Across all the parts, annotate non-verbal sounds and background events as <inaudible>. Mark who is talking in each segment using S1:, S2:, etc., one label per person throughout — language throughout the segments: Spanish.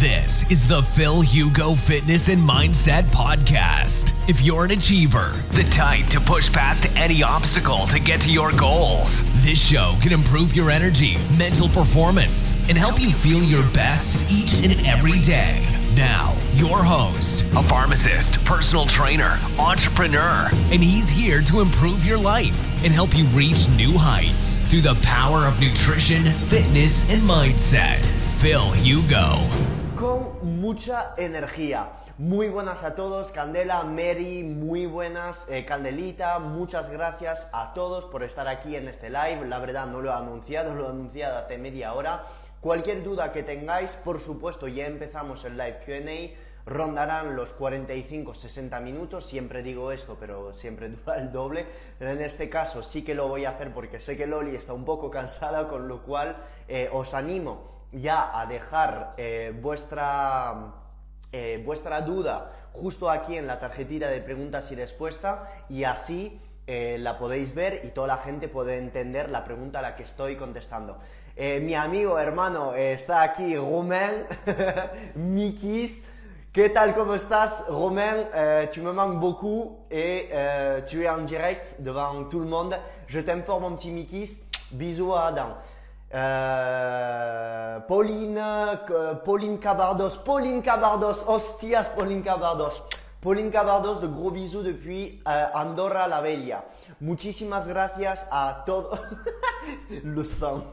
S1: This is the Phil Hugo Fitness and Mindset Podcast. If you're an achiever, the type to push past any obstacle to get to your goals, this show can improve your energy, mental performance, and help you feel your best each and every day. Now, your host, a pharmacist, personal trainer, entrepreneur, and he's here to improve your life and help you reach new heights through the power of nutrition, fitness, and mindset. Phil Hugo.
S2: Con mucha energía. Muy buenas a todos, Candela, Mary, muy buenas, eh, Candelita, muchas gracias a todos por estar aquí en este live. La verdad no lo he anunciado, <laughs> lo he anunciado hace media hora. Cualquier duda que tengáis, por supuesto, ya empezamos el live QA. Rondarán los 45-60 minutos, siempre digo esto, pero siempre <laughs> dura el doble. Pero en este caso sí que lo voy a hacer porque sé que Loli está un poco <laughs> cansada, con lo cual eh, os animo ya a dejar eh, vuestra, eh, vuestra duda justo aquí en la tarjetita de preguntas y respuestas y así eh, la podéis ver y toda la gente puede entender la pregunta a la que estoy contestando. mi amigo, hermano, está aquí, Romain, <laughs> Mikis. ¿Qué tal? ¿Cómo estás, Romain Tu me manques beaucoup et tu es en direct devant tout le monde. Je t'aime fort, mon petit Mikis. Bisous à Adam. Euh, Pauline, euh, Pauline Cabardos, Pauline Cabardos, hostias Pauline Cabardos. Pauline Cabardos, de gros bisous depuis euh, Andorra la Bella. Muchísimas gracias a todos. <laughs>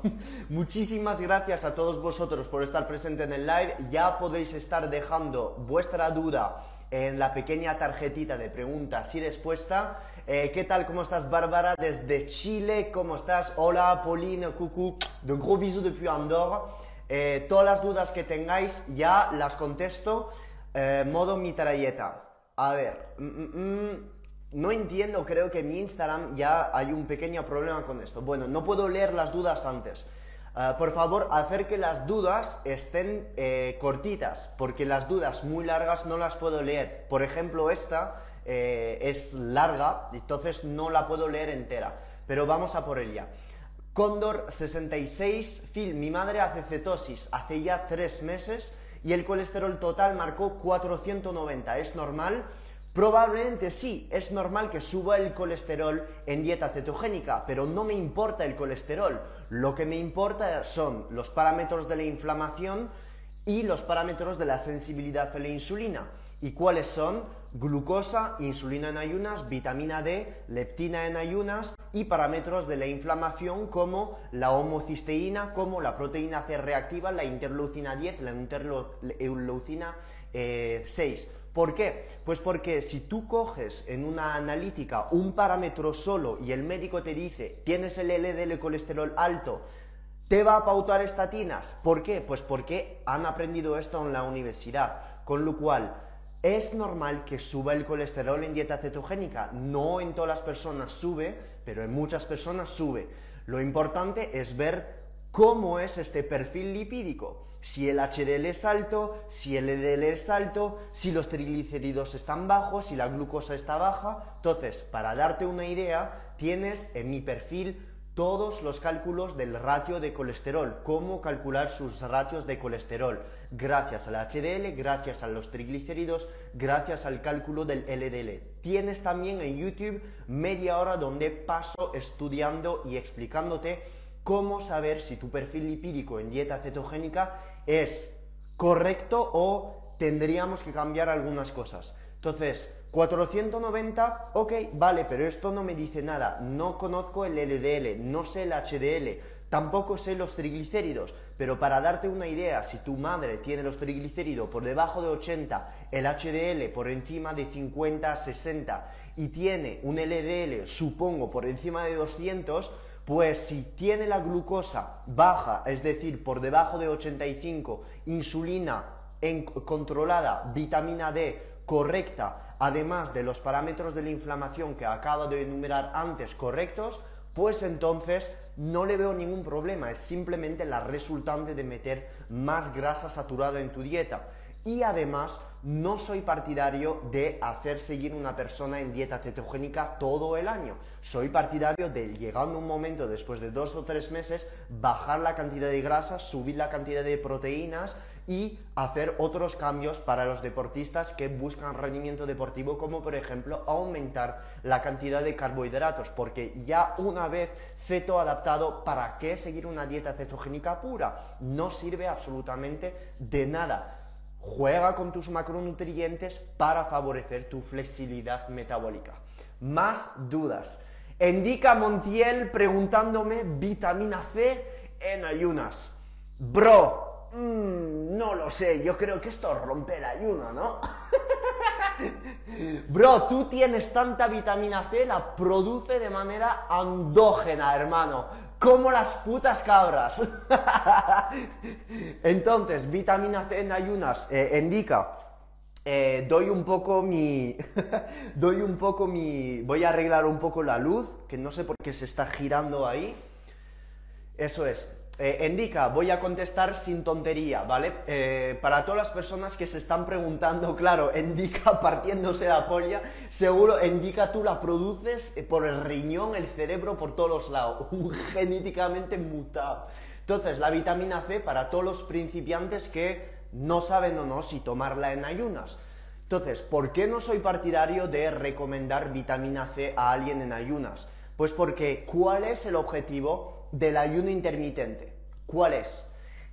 S2: Muchísimas gracias a todos vosotros por estar presente en el live. Ya podéis estar dejando vuestra duda en la pequeña tarjetita de preguntas y respuesta. Eh, ¿Qué tal? ¿Cómo estás, Bárbara? Desde Chile, ¿cómo estás? Hola, Pauline, coucou. De gros bisous depuis Andorra. Eh, todas las dudas que tengáis ya las contesto. Eh, modo mitralleta. A ver, mm, mm, mm, no entiendo, creo que en mi Instagram ya hay un pequeño problema con esto. Bueno, no puedo leer las dudas antes. por favor, hacer que las dudas estén cortitas, porque las dudas muy largas no las puedo leer. Por ejemplo, esta eh, es larga, entonces no la puedo leer entera. Pero vamos a por ella. Cóndor 66, Phil, mi madre hace cetosis hace ya tres meses y el colesterol total marcó 490. ¿Es normal? Probablemente sí, es normal que suba el colesterol en dieta cetogénica, pero no me importa el colesterol. Lo que me importa son los parámetros de la inflamación y los parámetros de la sensibilidad a la insulina. ¿Y cuáles son? Glucosa, insulina en ayunas, vitamina D, leptina en ayunas y parámetros de la inflamación como la homocisteína, como la proteína C reactiva, la interleucina 10, la interleucina 6. Eh, ¿Por qué? Pues porque si tú coges en una analítica un parámetro solo y el médico te dice tienes el LDL colesterol alto, te va a pautar estatinas. ¿Por qué? Pues porque han aprendido esto en la universidad. Con lo cual, es normal que suba el colesterol en dieta cetogénica. No en todas las personas sube, pero en muchas personas sube. Lo importante es ver cómo es este perfil lipídico. Si el HDL es alto, si el LDL es alto, si los triglicéridos están bajos, si la glucosa está baja. Entonces, para darte una idea, tienes en mi perfil todos los cálculos del ratio de colesterol, cómo calcular sus ratios de colesterol, gracias al HDL, gracias a los triglicéridos, gracias al cálculo del LDL. Tienes también en YouTube media hora donde paso estudiando y explicándote cómo saber si tu perfil lipídico en dieta cetogénica es correcto o tendríamos que cambiar algunas cosas. Entonces, 490, ok, vale, pero esto no me dice nada. No conozco el LDL, no sé el HDL, tampoco sé los triglicéridos. Pero para darte una idea, si tu madre tiene los triglicéridos por debajo de 80, el HDL por encima de 50, 60 y tiene un LDL, supongo, por encima de 200, pues si tiene la glucosa baja, es decir, por debajo de 85, insulina controlada, vitamina D correcta, además de los parámetros de la inflamación que acabo de enumerar antes correctos, pues entonces no le veo ningún problema, es simplemente la resultante de meter más grasa saturada en tu dieta. Y además, no soy partidario de hacer seguir una persona en dieta cetogénica todo el año. Soy partidario de, llegando un momento después de dos o tres meses, bajar la cantidad de grasas, subir la cantidad de proteínas y hacer otros cambios para los deportistas que buscan rendimiento deportivo, como por ejemplo aumentar la cantidad de carbohidratos, porque ya una vez ceto adaptado, ¿para qué seguir una dieta cetogénica pura? No sirve absolutamente de nada. Juega con tus macronutrientes para favorecer tu flexibilidad metabólica. Más dudas. Indica Montiel preguntándome vitamina C en ayunas. Bro, mm, no lo sé, yo creo que esto rompe el ayuno, ¿no? <laughs> Bro, tú tienes tanta vitamina C, la produce de manera andógena, hermano. Como las putas cabras. <laughs> Entonces, vitamina C en ayunas, eh, indica. Eh, doy un poco mi. <laughs> doy un poco mi. Voy a arreglar un poco la luz, que no sé por qué se está girando ahí. Eso es. Eh, indica, voy a contestar sin tontería, ¿vale? Eh, para todas las personas que se están preguntando, claro, indica <laughs> partiéndose la polla, seguro indica tú la produces eh, por el riñón, el cerebro, por todos los lados, <laughs> genéticamente mutado. Entonces, la vitamina C para todos los principiantes que no saben o no si tomarla en ayunas. Entonces, ¿por qué no soy partidario de recomendar vitamina C a alguien en ayunas? Pues porque, ¿cuál es el objetivo? del ayuno intermitente. ¿Cuál es?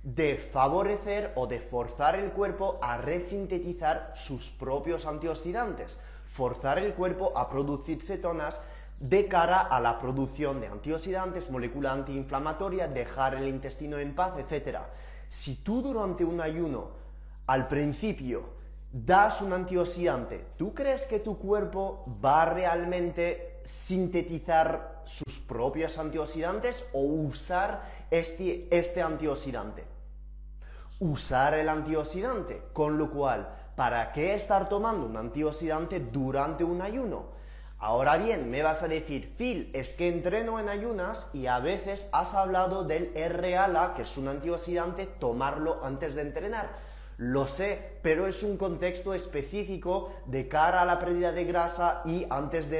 S2: De favorecer o de forzar el cuerpo a resintetizar sus propios antioxidantes, forzar el cuerpo a producir cetonas de cara a la producción de antioxidantes, molécula antiinflamatoria, dejar el intestino en paz, etc. Si tú durante un ayuno, al principio, das un antioxidante, ¿tú crees que tu cuerpo va realmente sintetizar sus propios antioxidantes o usar este, este antioxidante? Usar el antioxidante, con lo cual, ¿para qué estar tomando un antioxidante durante un ayuno? Ahora bien, me vas a decir, Phil, es que entreno en ayunas y a veces has hablado del R-ALA, que es un antioxidante, tomarlo antes de entrenar. Lo sé, pero es un contexto específico de cara a la pérdida de grasa y antes de,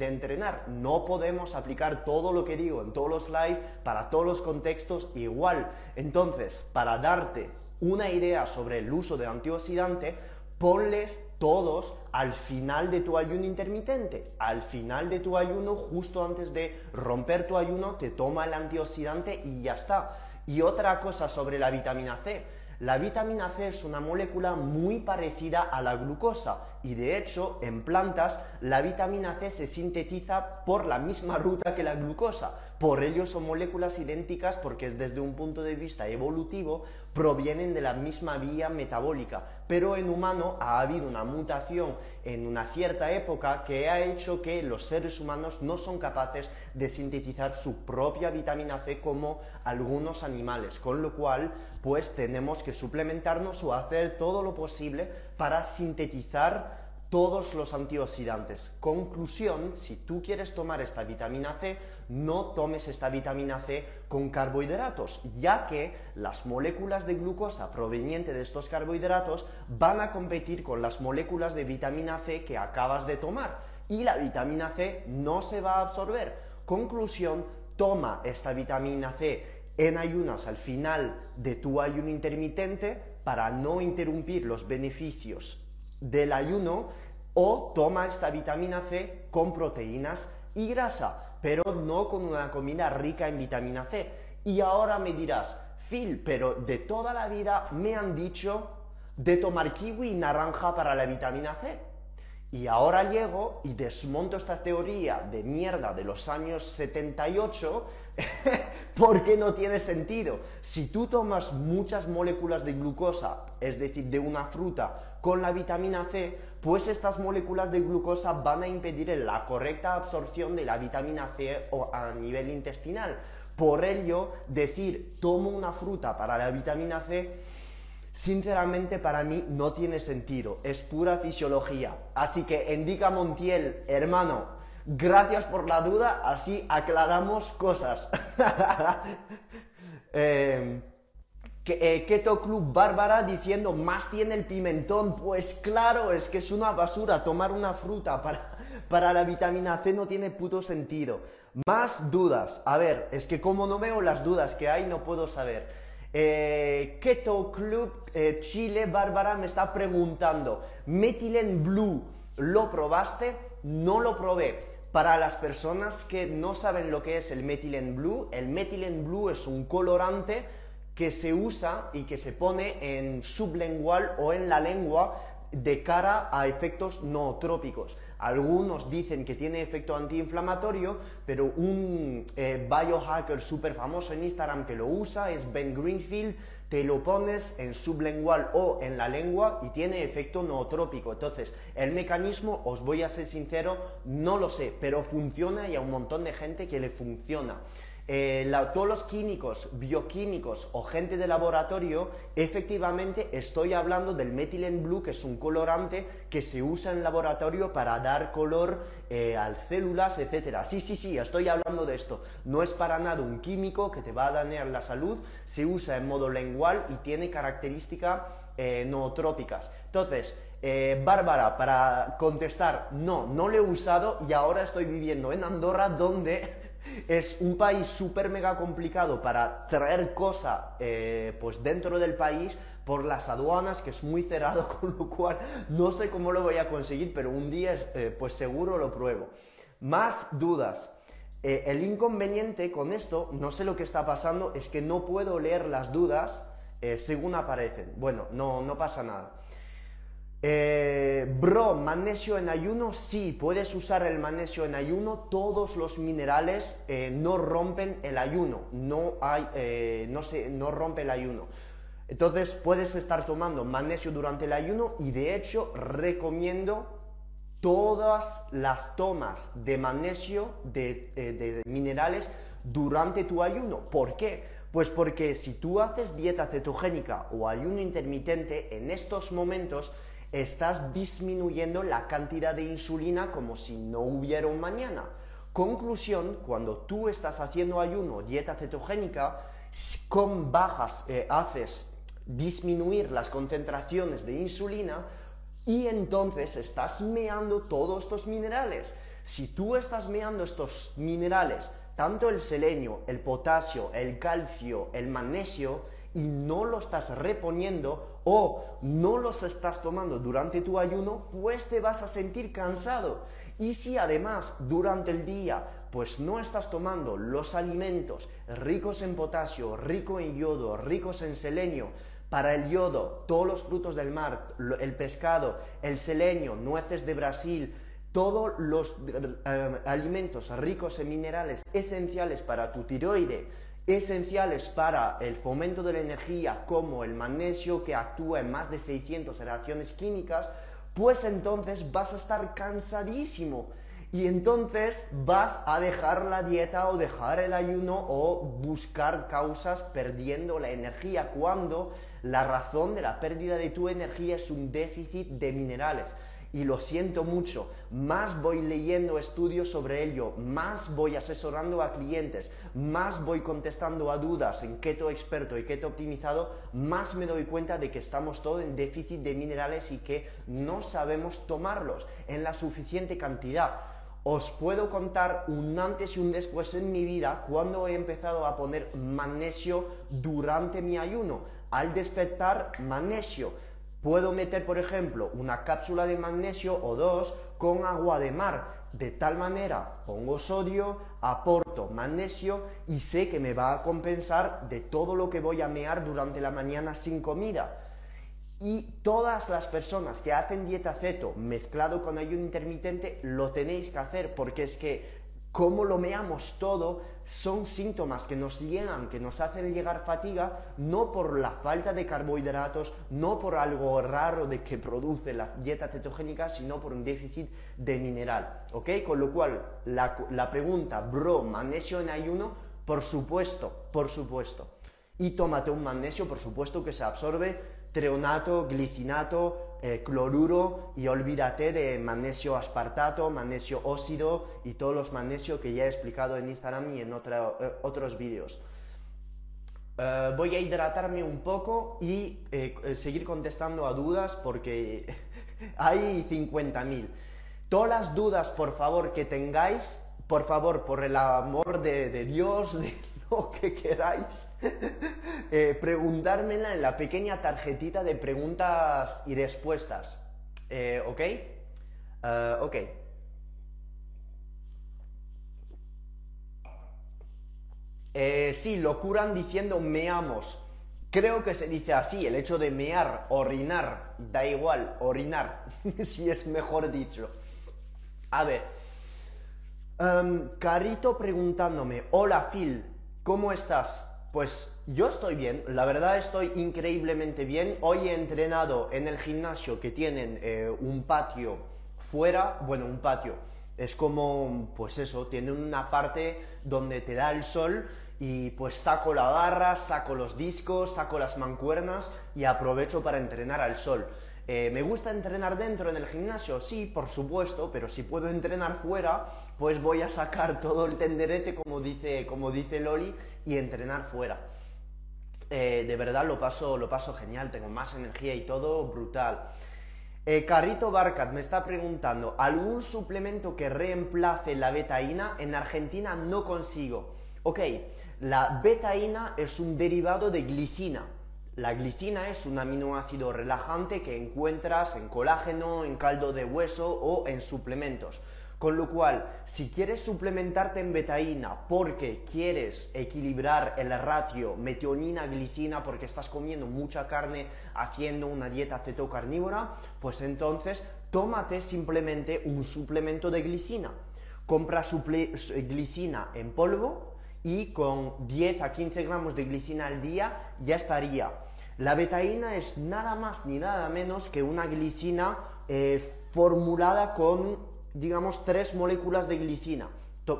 S2: entrenar. No podemos aplicar todo lo que digo en todos los live para todos los contextos igual. Entonces, para darte una idea sobre el uso de antioxidante, ponles todos al final de tu ayuno intermitente. Al final de tu ayuno, justo antes de romper tu ayuno, te toma el antioxidante y ya está. Y otra cosa sobre la vitamina C la vitamina C es una molécula muy parecida a la glucosa y de hecho en plantas la vitamina C se sintetiza por la misma ruta que la glucosa. Por ello son moléculas idénticas porque desde un punto de vista evolutivo provienen de la misma vía metabólica. Pero en humano ha habido una mutación en una cierta época que ha hecho que los seres humanos no son capaces de sintetizar su propia vitamina C como algunos animales. Con lo cual pues tenemos que suplementarnos o hacer todo lo posible para sintetizar todos los antioxidantes. Conclusión, si tú quieres tomar esta vitamina C, no tomes esta vitamina C con carbohidratos, ya que las moléculas de glucosa provenientes de estos carbohidratos van a competir con las moléculas de vitamina C que acabas de tomar y la vitamina C no se va a absorber. Conclusión, toma esta vitamina C en ayunas al final de tu ayuno intermitente para no interrumpir los beneficios del ayuno o toma esta vitamina C con proteínas y grasa, pero no con una comida rica en vitamina C. Y ahora me dirás, Phil, pero de toda la vida me han dicho de tomar kiwi y naranja para la vitamina C. Y ahora llego y desmonto esta teoría de mierda de los años 78 <laughs> porque no tiene sentido. Si tú tomas muchas moléculas de glucosa, es decir, de una fruta, con la vitamina C, pues estas moléculas de glucosa van a impedir la correcta absorción de la vitamina C a nivel intestinal. Por ello, decir tomo una fruta para la vitamina C sinceramente para mí no tiene sentido, es pura fisiología. Así que indica Montiel, hermano, gracias por la duda, así aclaramos cosas. <laughs> eh, Keto Club Bárbara diciendo más tiene el pimentón. Pues claro, es que es una basura. Tomar una fruta para, <laughs> para la vitamina C no tiene puto sentido. Más dudas. A ver, es que como no veo las dudas que hay, no puedo saber. Eh, Keto Club eh, Chile, Bárbara me está preguntando, Methylene Blue, ¿lo probaste? No lo probé. Para las personas que no saben lo que es el Methylene Blue, el Methylene Blue es un colorante que se usa y que se pone en sublingual o en la lengua de cara a efectos nootrópicos. Algunos dicen que tiene efecto antiinflamatorio, pero un eh, biohacker súper famoso en Instagram que lo usa es Ben Greenfield, te lo pones en sublingual o en la lengua y tiene efecto nootrópico. Entonces, el mecanismo, os voy a ser sincero, no lo sé, pero funciona y a un montón de gente que le funciona. Eh, todos los químicos, bioquímicos o gente de laboratorio, efectivamente estoy hablando del methylene blue, que es un colorante que se usa en laboratorio para dar color eh, a células, etc. Sí, sí, sí, estoy hablando de esto. No es para nada un químico que te va a dañar la salud, se usa en modo lengual y tiene características eh, nootrópicas. Entonces, Bárbara, para contestar, no, no lo he usado y ahora estoy viviendo en Andorra donde es un país súper mega complicado para traer cosa eh, pues dentro del país por las aduanas, que es muy cerrado, <laughs> con lo cual no sé cómo lo voy a conseguir, pero un día eh, pues seguro lo pruebo. Más dudas. Eh, el inconveniente con esto, no sé lo que está pasando, es que no puedo leer las dudas según aparecen. Bueno, no, no pasa nada. Eh, bro, magnesio en ayuno, sí, puedes usar el magnesio en ayuno, todos los minerales eh, no rompen el ayuno, no, hay, eh, no, se, no rompe el ayuno. Entonces puedes estar tomando magnesio durante el ayuno y de hecho recomiendo todas las tomas de magnesio, de, de minerales, durante tu ayuno. ¿Por qué? Pues porque si tú haces dieta cetogénica o ayuno intermitente en estos momentos, estás disminuyendo la cantidad de insulina como si no hubiera un mañana. Conclusión, cuando tú estás haciendo ayuno, dieta cetogénica, con bajas eh, haces disminuir las concentraciones de insulina y entonces estás meando todos estos minerales. Si tú estás meando estos minerales, tanto el selenio, el potasio, el calcio, el magnesio, y no lo estás reponiendo o no los estás tomando durante tu ayuno, pues te vas a sentir cansado. Y si además durante el día pues no estás tomando los alimentos ricos en potasio, ricos en yodo, ricos en selenio, para el yodo, todos los frutos del mar, el pescado, el selenio, nueces de Brasil, todos los eh, alimentos ricos en minerales esenciales para tu tiroide, esenciales para el fomento de la energía como el magnesio que actúa en más de 600 reacciones químicas, pues entonces vas a estar cansadísimo. Y entonces vas a dejar la dieta o dejar el ayuno o buscar causas perdiendo la energía cuando la razón de la pérdida de tu energía es un déficit de minerales y lo siento mucho, más voy leyendo estudios sobre ello, más voy asesorando a clientes, más voy contestando a dudas en keto experto y keto optimizado, más me doy cuenta de que estamos todos en déficit de minerales y que no sabemos tomarlos en la suficiente cantidad os puedo contar un antes y un después en mi vida cuando he empezado a poner magnesio durante mi ayuno. Al despertar, magnesio. Puedo meter, por ejemplo, una cápsula de magnesio o dos con agua de mar. De tal manera pongo sodio, aporto magnesio y sé que me va a compensar de todo lo que voy a mear durante la mañana sin comida. Y todas las personas que hacen dieta ceto mezclado con ayuno intermitente lo tenéis que hacer porque es que cómo lo meamos todo, son síntomas que nos llegan, que nos hacen llegar fatiga, no por la falta de carbohidratos, no por algo raro de que produce la dieta cetogénica, sino por un déficit de mineral. ¿Ok? Con lo cual, la, la pregunta, bro, magnesio en ayuno, por supuesto, por supuesto. Y tómate un magnesio, por supuesto, que se absorbe treonato, glicinato, eh, cloruro y olvídate de magnesio aspartato, magnesio óxido y todos los magnesios que ya he explicado en Instagram y en eh, otros vídeos. Eh, voy a hidratarme un poco y seguir contestando a dudas porque <laughs> hay 50.000. Todas las dudas, por favor, que tengáis, por favor, por el amor de, de Dios, que queráis, <laughs> eh, preguntármela en la pequeña tarjetita de preguntas y respuestas. Eh, ¿Ok? Eh, ok. sí, lo curan diciendo meamos. Creo que se dice así, el hecho de mear, orinar, da igual, orinar, <laughs> si es mejor dicho. A ver, em, Carito preguntándome, hola Phil, ¿cómo estás? Pues yo estoy bien, la verdad estoy increíblemente bien. Hoy he entrenado en el gimnasio que tienen eh, un patio fuera, bueno, un patio, es como, pues eso, tiene una parte donde te da el sol y pues saco la barra, saco los discos, saco las mancuernas y aprovecho para entrenar al sol. Eh, ¿Me gusta entrenar dentro en el gimnasio? Sí, por supuesto, pero si puedo entrenar fuera, pues voy a sacar todo el tenderete, como dice, como dice Loli, y entrenar fuera. Eh, de verdad lo paso, lo paso genial, tengo más energía y todo brutal. Eh, Carrito Barcat me está preguntando, ¿algún suplemento que reemplace la betaína? En Argentina no consigo. Ok, la betaína es un derivado de glicina. La glicina es un aminoácido relajante que encuentras en colágeno, en caldo de hueso o en suplementos. Con lo cual, si quieres suplementarte en betaína porque quieres equilibrar el ratio metionina-glicina porque estás comiendo mucha carne haciendo una dieta cetocarnívora, pues entonces tómate simplemente un suplemento de glicina. Compra glicina en polvo y con 10 a 15 gramos de glicina al día ya estaría. La betaína es nada más ni nada menos que una glicina eh, formulada con, digamos, tres moléculas de glicina.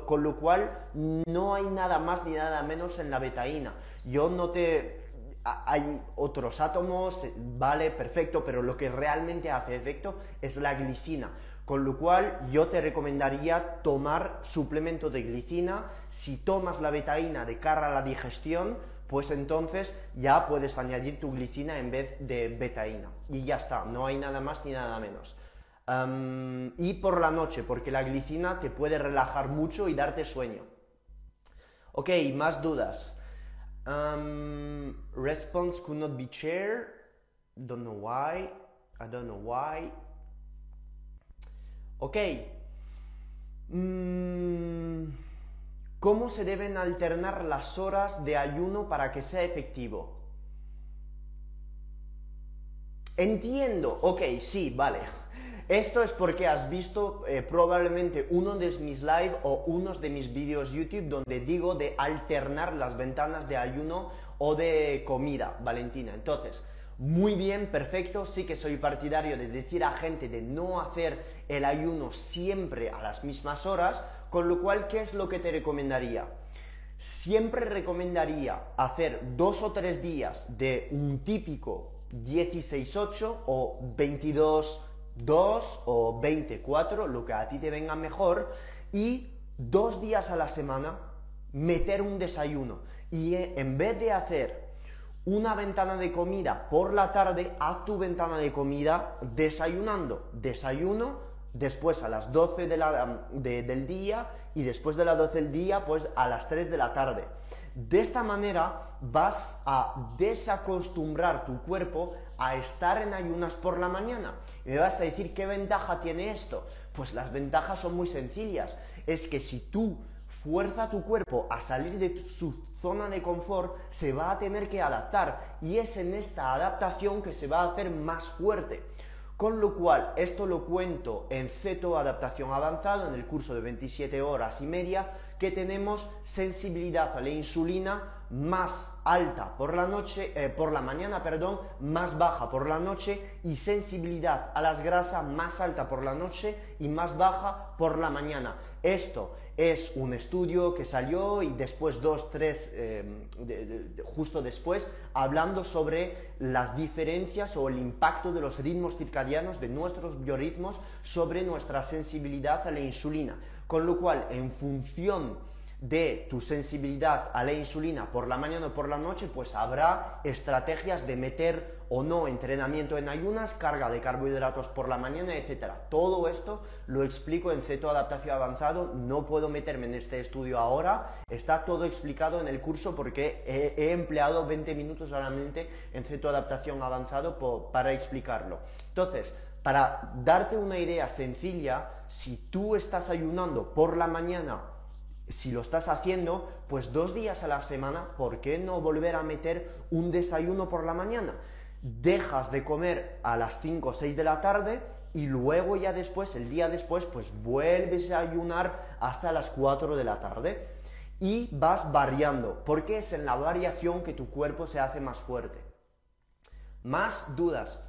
S2: Con lo cual no hay nada más ni nada menos en la betaína. Yo no te hay otros átomos, eh, vale, perfecto, pero lo que realmente hace efecto es la glicina. Con lo cual yo te recomendaría tomar suplemento de glicina. Si tomas la betaína de cara a la digestión, pues entonces ya puedes añadir tu glicina en vez de betaína. Y ya está, no hay nada más ni nada menos. Y por la noche, porque la glicina te puede relajar mucho y darte sueño. Ok, más dudas. response could not be shared. Don't know why. I don't know why. Ok. Mm, ¿Cómo se deben alternar las horas de ayuno para que sea efectivo? Entiendo, ok, sí, vale. Esto es porque has visto eh, probablemente uno de mis live o unos de mis vídeos YouTube donde digo de alternar las ventanas de ayuno o de comida, Valentina. Entonces, muy bien, perfecto, sí que soy partidario de decir a gente de no hacer el ayuno siempre a las mismas horas, con lo cual, ¿qué es lo que te recomendaría? Siempre recomendaría hacer dos o tres días de un típico 16-8 o 22-2 o 24, lo que a ti te venga mejor, y dos días a la semana meter un desayuno. Y eh, en vez de hacer una ventana de comida por la tarde, haz tu ventana de comida desayunando. Desayuno, después a las 12 del día y después de las 12 del día, pues a las 3 de la tarde. De esta manera vas a desacostumbrar tu cuerpo a estar en ayunas por la mañana. Y me vas a decir, ¿qué ventaja tiene esto? Pues las ventajas son muy sencillas. Es que si tú fuerza tu cuerpo a salir de su zona de confort, se va a tener que adaptar y es en esta adaptación que se va a hacer más fuerte. Con lo cual, esto lo cuento en Ceto Adaptación Avanzado, en el curso de 27 horas y media, que tenemos sensibilidad a la insulina más alta por la noche, eh, por la mañana, perdón, más baja por la noche y sensibilidad a las grasas más alta por la noche y más baja por la mañana. Esto es un estudio que salió y después dos, tres, em, justo después, hablando sobre las diferencias o el impacto de los ritmos circadianos, de nuestros biorritmos, sobre nuestra sensibilidad a la insulina. Con lo cual, en función de tu sensibilidad a la insulina por la mañana o por la noche, pues habrá estrategias de meter o no entrenamiento en ayunas, carga de carbohidratos por la mañana, etc. Todo esto lo explico en Ceto Adaptación Avanzado, no puedo meterme en este estudio ahora, está todo explicado en el curso porque he, empleado 20 minutos solamente en Ceto Adaptación Avanzado para explicarlo. Entonces, para darte una idea sencilla, si tú estás ayunando por la mañana si lo estás haciendo, pues dos días a la semana, ¿por qué no volver a meter un desayuno por la mañana? Dejas de comer a las 5 o 6 de la tarde y luego ya después, el día después, pues vuelves a ayunar hasta las 4 de la tarde y vas variando, porque es en la variación que tu cuerpo se hace más fuerte. Más dudas.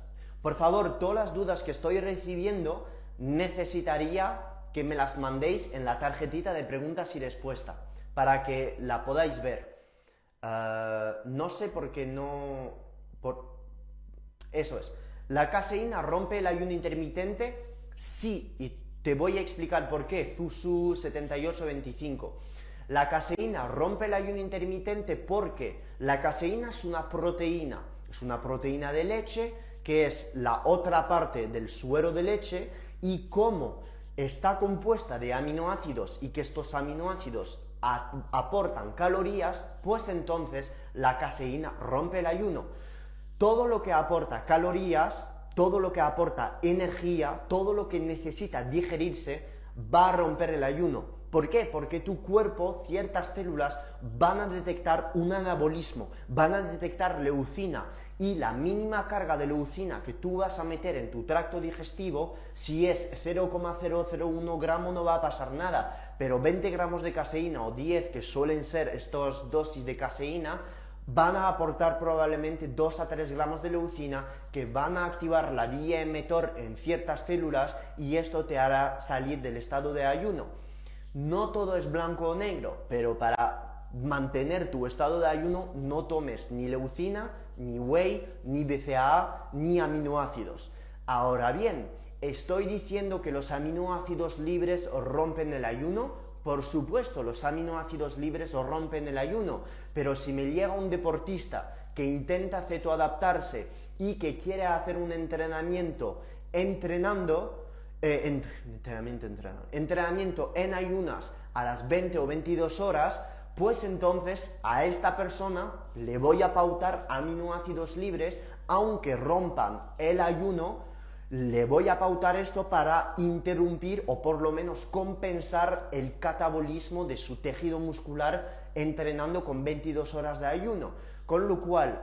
S2: Por favor, todas las dudas que estoy recibiendo necesitaría que me las mandéis en la tarjetita de preguntas y respuestas para que la podáis ver. Eh, no sé por qué no... Por... Eso es. ¿La caseína rompe el ayuno intermitente? Sí, y te voy a explicar por qué. Zusu 7825. La caseína rompe el ayuno intermitente porque la caseína es una proteína. Es una proteína de leche que es la otra parte del suero de leche y como está compuesta de aminoácidos y que estos aminoácidos aportan calorías, pues entonces la caseína rompe el ayuno. Todo lo que aporta calorías, todo lo que aporta energía, todo lo que necesita digerirse, va a romper el ayuno. ¿Por qué? Porque tu cuerpo, ciertas células, van a detectar un anabolismo, van a detectar leucina y la mínima carga de leucina que tú vas a meter en tu tracto digestivo, si es 0,001 gramo no va a pasar nada, pero 20 gramos de caseína o 10 que suelen ser estos dosis de caseína, van a aportar probablemente 2 a 3 gramos de leucina que van a activar la vía emetor en ciertas células y esto te hará salir del estado de ayuno. No todo es blanco o negro, pero para mantener tu estado de ayuno no tomes ni leucina, ni whey, ni BCAA, ni aminoácidos. Ahora bien, ¿estoy diciendo que los aminoácidos libres rompen el ayuno? Por supuesto, los aminoácidos libres rompen el ayuno, pero si me llega un deportista que intenta cetoadaptarse y que quiere hacer un entrenamiento entrenando, eh, entrenamiento, entrenamiento en ayunas a las 20 o 22 horas, pues entonces a esta persona le voy a pautar aminoácidos libres, aunque rompan el ayuno, le voy a pautar esto para interrumpir o por lo menos compensar el catabolismo de su tejido muscular entrenando con 22 horas de ayuno. Con lo cual,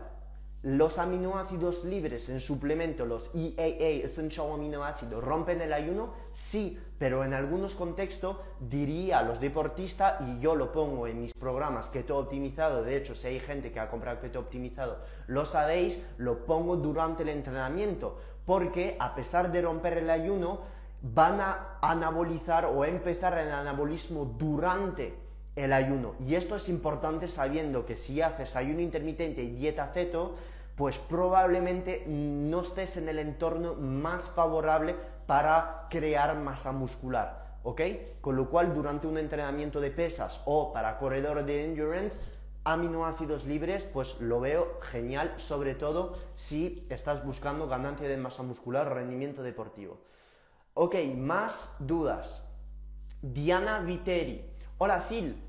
S2: los aminoácidos libres en suplemento, los EAA, Essential Amino Acids, rompen el ayuno, sí, pero en algunos contextos diría a los deportistas, y yo lo pongo en mis programas Keto Optimizado, de hecho, si hay gente que ha comprado Keto Optimizado, lo sabéis, lo pongo durante el entrenamiento, porque a pesar de romper el ayuno, van a anabolizar o empezar el anabolismo durante el ayuno. Y esto es importante sabiendo que si haces ayuno intermitente y dieta ceto, pues probablemente no estés en el entorno más favorable para crear masa muscular, ¿ok? Con lo cual, durante un entrenamiento de pesas o para corredor de endurance, aminoácidos libres, pues lo veo genial, sobre todo si estás buscando ganancia de masa muscular o rendimiento deportivo. Ok, más dudas. Diana Viteri. Hola Phil,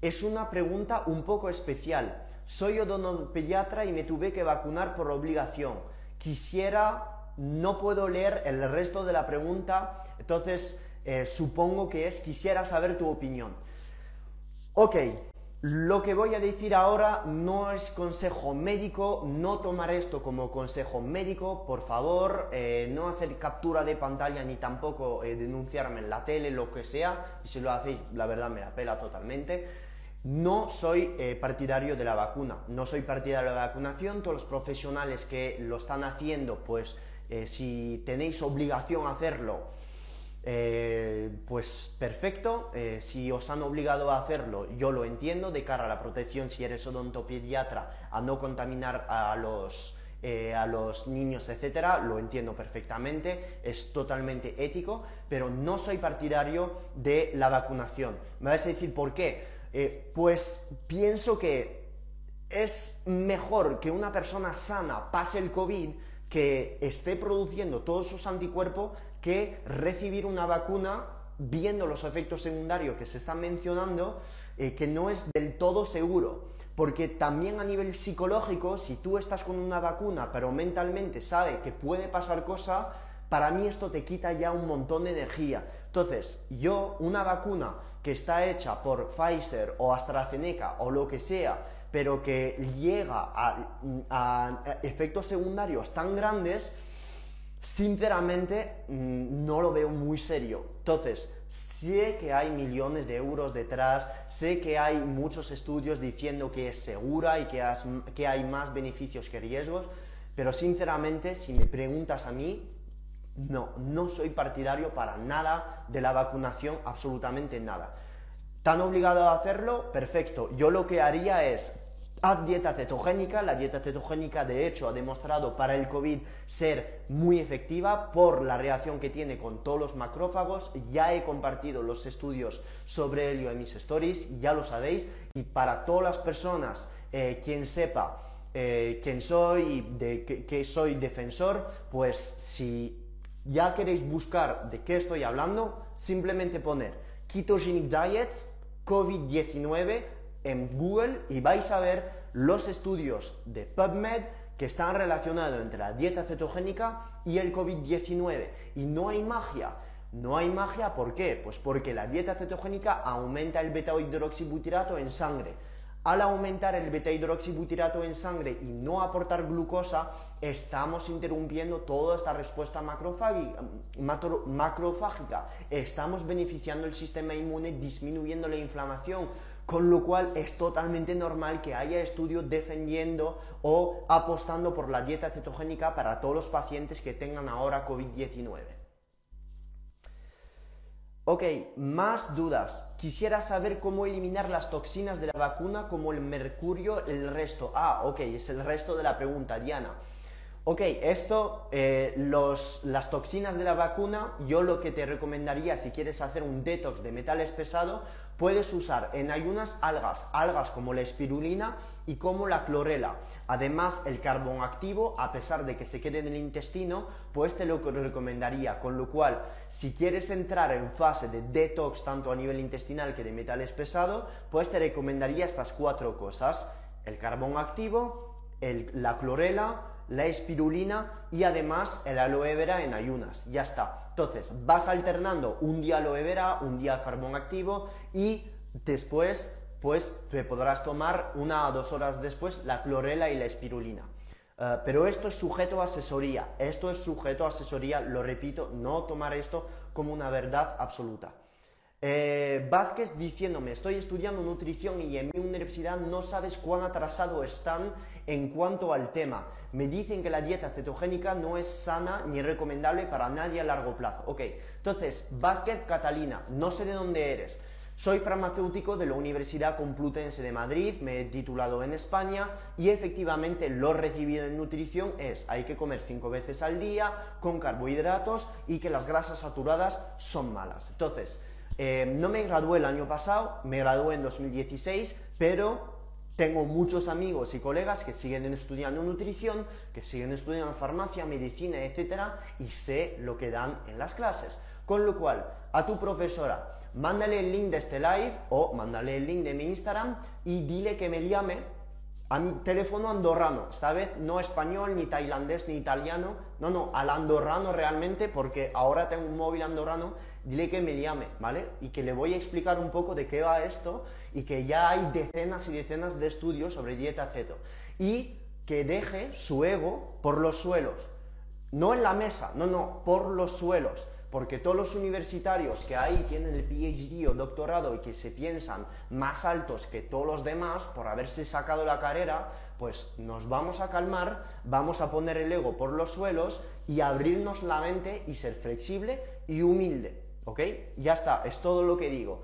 S2: es una pregunta un poco especial. Soy odontopediatra y me tuve que vacunar por obligación. Quisiera, no puedo leer el resto de la pregunta, entonces eh, supongo que es, quisiera saber tu opinión. Ok, lo que voy a decir ahora no es consejo médico, no tomar esto como consejo médico, por favor, eh, no hacer captura de pantalla ni tampoco eh, denunciarme en la tele, lo que sea, y si lo hacéis, la verdad me la pela totalmente. No soy eh, partidario de la vacuna, no soy partidario de la vacunación, todos los profesionales que lo están haciendo, pues si tenéis obligación a hacerlo, eh, pues perfecto, eh, si os han obligado a hacerlo, yo lo entiendo, de cara a la protección, si eres odontopediatra, a no contaminar a los, eh, a los niños, etcétera, lo entiendo perfectamente, es totalmente ético, pero no soy partidario de la vacunación. Me vais a decir por qué. Eh, pues pienso que es mejor que una persona sana pase el COVID que esté produciendo todos sus anticuerpos que recibir una vacuna viendo los efectos secundarios que se están mencionando, eh, que no es del todo seguro. Porque también a nivel psicológico, si tú estás con una vacuna, pero mentalmente sabe que puede pasar cosa, para mí esto te quita ya un montón de energía. Entonces, yo, una vacuna que está hecha por Pfizer o AstraZeneca o lo que sea, pero que llega a, efectos secundarios tan grandes, sinceramente mm, no lo veo muy serio. Entonces, sé que hay millones de euros detrás, sé que hay muchos estudios diciendo que es segura y que, que hay más beneficios que riesgos, pero sinceramente, si me preguntas a mí, no, no soy partidario para nada de la vacunación, absolutamente nada. ¿Tan obligado a hacerlo? Perfecto. Yo lo que haría es Haz dieta cetogénica. La dieta cetogénica, de hecho, ha demostrado para el COVID ser muy efectiva por la reacción que tiene con todos los macrófagos. Ya he compartido los estudios sobre ello en mis stories, ya lo sabéis. Y para todas las personas, eh, quien sepa eh, quién soy y de que soy defensor, pues si ya queréis buscar de qué estoy hablando, simplemente poner Ketogenic Diets COVID-19 en Google y vais a ver los estudios de PubMed que están relacionados entre la dieta cetogénica y el COVID-19. Y no hay magia. No hay magia, ¿por qué? Pues porque la dieta cetogénica aumenta el beta-hidroxibutirato en sangre. Al aumentar el beta-hidroxibutirato en sangre y no aportar glucosa, estamos interrumpiendo toda esta respuesta macrofágica. Estamos beneficiando el sistema inmune, disminuyendo la inflamación, con lo cual es totalmente normal que haya estudios defendiendo o apostando por la dieta cetogénica para todos los pacientes que tengan ahora COVID-19. Ok, más dudas. Quisiera saber cómo eliminar las toxinas de la vacuna como el mercurio, el resto. Ah, ok, es el resto de la pregunta, Diana. Ok, esto, eh, las toxinas de la vacuna, yo lo que te recomendaría si quieres hacer un detox de metales pesados, puedes usar en ayunas algas, algas como la espirulina y como la clorela. Además, el carbón activo, a pesar de que se quede en el intestino, pues te lo recomendaría. Con lo cual, si quieres entrar en fase de detox tanto a nivel intestinal que de metales pesados, pues te recomendaría estas cuatro cosas. El carbón activo, la clorela, la espirulina y además el aloe vera en ayunas. Ya está. Entonces, vas alternando un día aloe vera, un día carbón activo y después, pues te podrás tomar una o dos horas después la clorela y la espirulina. Eh, pero esto es sujeto a asesoría, esto es sujeto a asesoría, lo repito, no tomar esto como una verdad absoluta. Eh, Vázquez diciéndome, estoy estudiando nutrición y en mi universidad no sabes cuán atrasado están en cuanto al tema. Me dicen que la dieta cetogénica no es sana ni recomendable para nadie a largo plazo. Ok, entonces, Vázquez Catalina, no sé de dónde eres. Soy farmacéutico de la Universidad Complutense de Madrid, me he titulado en España y efectivamente lo recibido en nutrición es hay que comer cinco veces al día con carbohidratos y que las grasas saturadas son malas. Entonces, eh, no me gradué el año pasado, me gradué en 2016, pero tengo muchos amigos y colegas que siguen estudiando nutrición, que siguen estudiando farmacia, medicina, etcétera, y sé lo que dan en las clases. Con lo cual, a tu profesora, mándale el link de este live o mándale el link de mi Instagram y dile que me llame a mi teléfono andorrano, esta vez no español, ni tailandés, ni italiano, no, no, al andorrano realmente, porque ahora tengo un móvil andorrano, dile que me llame, ¿vale? Y que le voy a explicar un poco de qué va esto y que ya hay decenas y decenas de estudios sobre dieta ceto. Y que deje su ego por los suelos, no en la mesa, no, no, por los suelos porque todos los universitarios que ahí tienen el PhD o doctorado y que se piensan más altos que todos los demás por haberse sacado la carrera, pues nos vamos a calmar, vamos a poner el ego por los suelos y abrirnos la mente y ser flexible y humilde, ¿ok? Ya está, es todo lo que digo.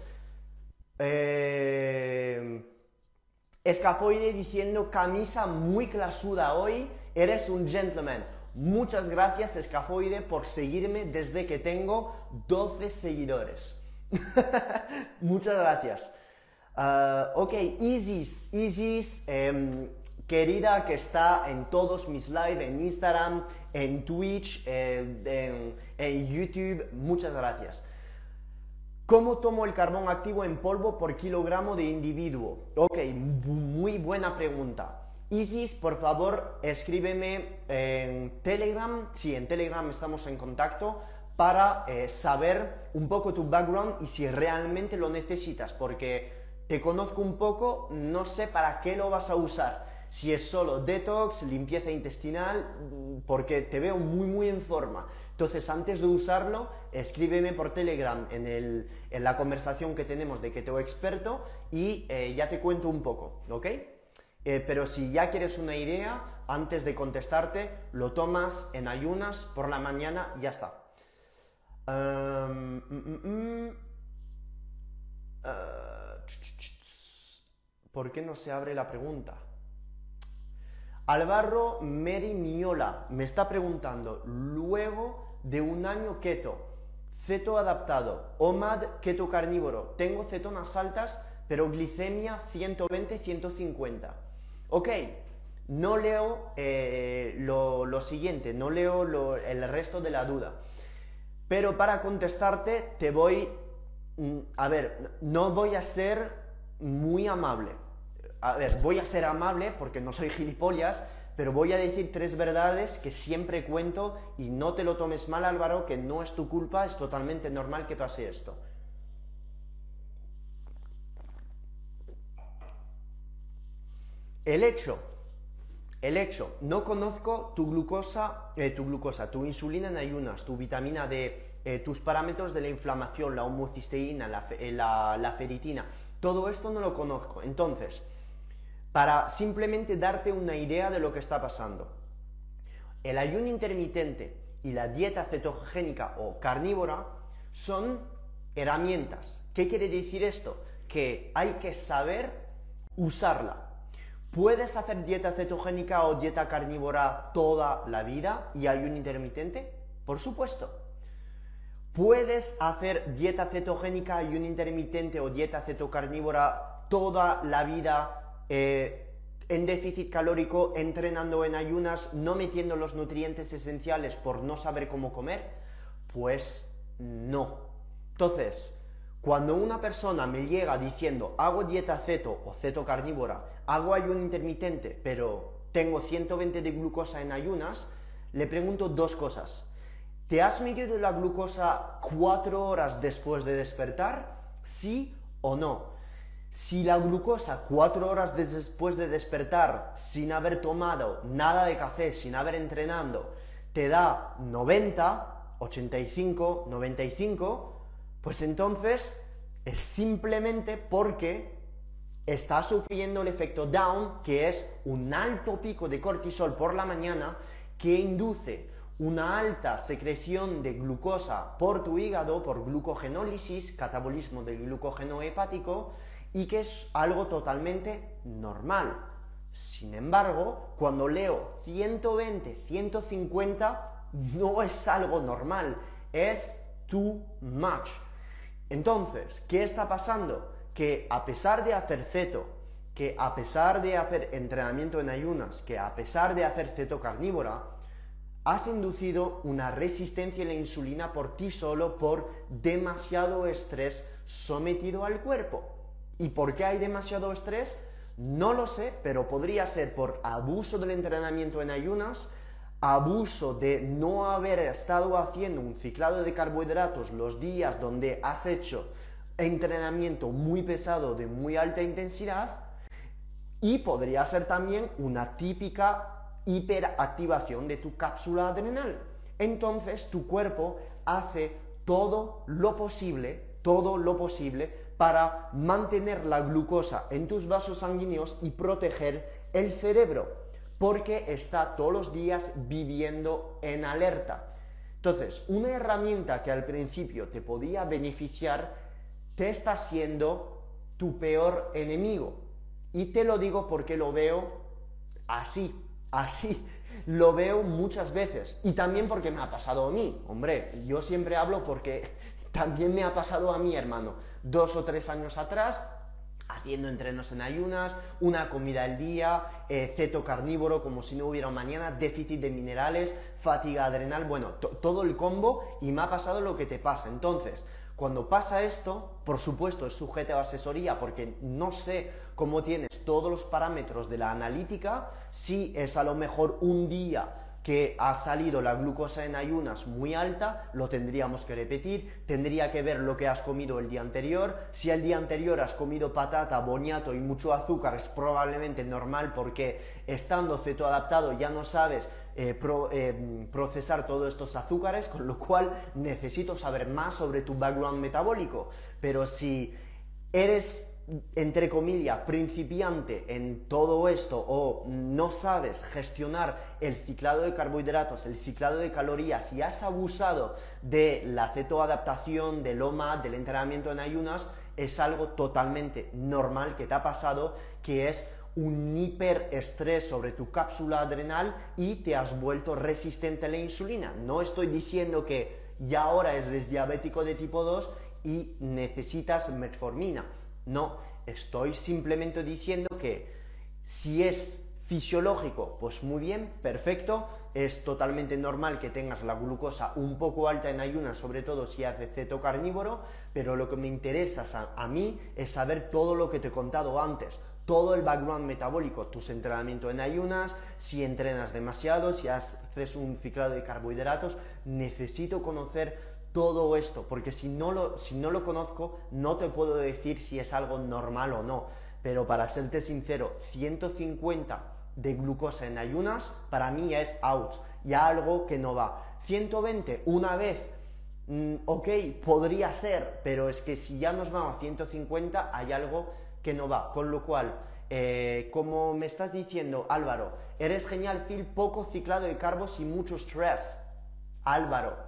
S2: Eh... Escafoide diciendo camisa muy clasuda hoy, eres un gentleman. Muchas gracias Escafoide por seguirme desde que tengo 12 seguidores. <laughs> Muchas gracias. Ah, ok, Isis, Isis, em, querida que está en todos mis lives, en Instagram, en Twitch, en, YouTube, muchas gracias. ¿Cómo tomo el carbón activo en polvo por kilogramo de individuo? Ok, muy buena pregunta. Isis, por favor, escríbeme en Telegram, si en Telegram estamos en contacto, para eh, saber un poco tu background y si realmente lo necesitas, porque te conozco un poco, no sé para qué lo vas a usar. Si es solo detox, limpieza intestinal, porque te veo muy muy en forma. Entonces, antes de usarlo, escríbeme por Telegram en, la conversación que tenemos de que tengo experto y eh, ya te cuento un poco, ¿ok? Eh, pero si ya quieres una idea, antes de contestarte, lo tomas en ayunas por la mañana y ya está. Mm, mm, mm. Eh, ¿Por qué no se abre la pregunta? Álvaro Meri Miola me está preguntando, luego de un año keto, ceto adaptado, OMAD keto carnívoro, tengo cetonas altas, pero glicemia 120-150. Ok, no leo eh, lo, siguiente, no leo el resto de la duda. Pero para contestarte te voy, mm, a ver, no voy a ser muy amable. A ver, voy a ser amable porque no soy gilipollas, pero voy a decir tres verdades que siempre cuento y no te lo tomes mal Álvaro, que no es tu culpa, es totalmente normal que pase esto. El hecho, el hecho, no conozco tu glucosa, eh, tu glucosa, tu insulina en ayunas, tu vitamina D, eh, tus parámetros de la inflamación, la homocisteína, eh, la, la feritina, todo esto no lo conozco. Entonces, para simplemente darte una idea de lo que está pasando, el ayuno intermitente y la dieta cetogénica o carnívora son herramientas. ¿Qué quiere decir esto? Que hay que saber usarla. ¿Puedes hacer dieta cetogénica o dieta carnívora toda la vida y ayuno intermitente? Por supuesto. ¿Puedes hacer dieta cetogénica, ayuno intermitente o dieta cetocarnívora toda la vida eh, en déficit calórico, entrenando en ayunas, no metiendo los nutrientes esenciales por no saber cómo comer? Pues no. Entonces, cuando una persona me llega diciendo hago dieta ceto o ceto carnívora, hago ayuno intermitente, pero tengo 120 de glucosa en ayunas, le pregunto dos cosas. ¿Te has medido la glucosa cuatro horas después de despertar? ¿Sí o no? Si la glucosa cuatro horas después de despertar, sin haber tomado nada de café, sin haber entrenado, te da 90, 85, 95, pues entonces es simplemente porque está sufriendo el efecto down, que es un alto pico de cortisol por la mañana que induce una alta secreción de glucosa por tu hígado, por glucogenólisis, catabolismo del glucógeno hepático, y que es algo totalmente normal. Sin embargo, cuando leo 120, 150, no es algo normal, es too much. Entonces, ¿qué está pasando? Que a pesar de hacer ceto, que a pesar de hacer entrenamiento en ayunas, que a pesar de hacer ceto carnívora, has inducido una resistencia a la insulina por ti solo por demasiado estrés sometido al cuerpo. ¿Y por qué hay demasiado estrés? No lo sé, pero podría ser por abuso del entrenamiento en ayunas, abuso de no haber estado haciendo un ciclado de carbohidratos los días donde has hecho entrenamiento muy pesado de muy alta intensidad y podría ser también una típica hiperactivación de tu cápsula adrenal. Entonces tu cuerpo hace todo lo posible, todo lo posible para mantener la glucosa en tus vasos sanguíneos y proteger el cerebro porque está todos los días viviendo en alerta. Entonces, una herramienta que al principio te podía beneficiar, te está siendo tu peor enemigo. Y te lo digo porque lo veo así, así. Lo veo muchas veces. Y también porque me ha pasado a mí. Hombre, yo siempre hablo porque también me ha pasado a mí, hermano. Dos o tres años atrás haciendo entrenos en ayunas, una comida al día, eh, ceto carnívoro como si no hubiera mañana, déficit de minerales, fatiga adrenal, bueno, todo el combo y me ha pasado lo que te pasa. Entonces, cuando pasa esto, por supuesto es sujeto a asesoría porque no sé cómo tienes todos los parámetros de la analítica, si es a lo mejor un día que ha salido la glucosa en ayunas muy alta, lo tendríamos que repetir, tendría que ver lo que has comido el día anterior, si el día anterior has comido patata, boniato y mucho azúcar es probablemente normal porque estando cetoadaptado ya no sabes eh, eh, procesar todos estos azúcares, con lo cual necesito saber más sobre tu background metabólico, pero si eres entre comillas, principiante en todo esto o no sabes gestionar el ciclado de carbohidratos, el ciclado de calorías y has abusado de la cetoadaptación, del OMA, del entrenamiento en ayunas, es algo totalmente normal que te ha pasado, que es un hiperestrés sobre tu cápsula adrenal y te has vuelto resistente a la insulina. No estoy diciendo que ya ahora eres diabético de tipo 2 y necesitas metformina no, estoy simplemente diciendo que si es fisiológico, pues muy bien, perfecto, es totalmente normal que tengas la glucosa un poco alta en ayunas, sobre todo si haces ceto carnívoro, pero lo que me interesa a, mí es saber todo lo que te he contado antes, todo el background metabólico, tus entrenamientos en ayunas, si entrenas demasiado, si haces un ciclado de carbohidratos, necesito conocer todo esto, porque si no, lo, conozco, no te puedo decir si es algo normal o no. Pero para serte sincero, 150 de glucosa en ayunas, para mí es out, ya algo que no va. 120 una vez, mm, ok, podría ser, pero es que si ya nos vamos a 150, hay algo que no va. Con lo cual, eh, como me estás diciendo, Álvaro, eres genial, Phil, poco ciclado de carbos y mucho stress. Álvaro,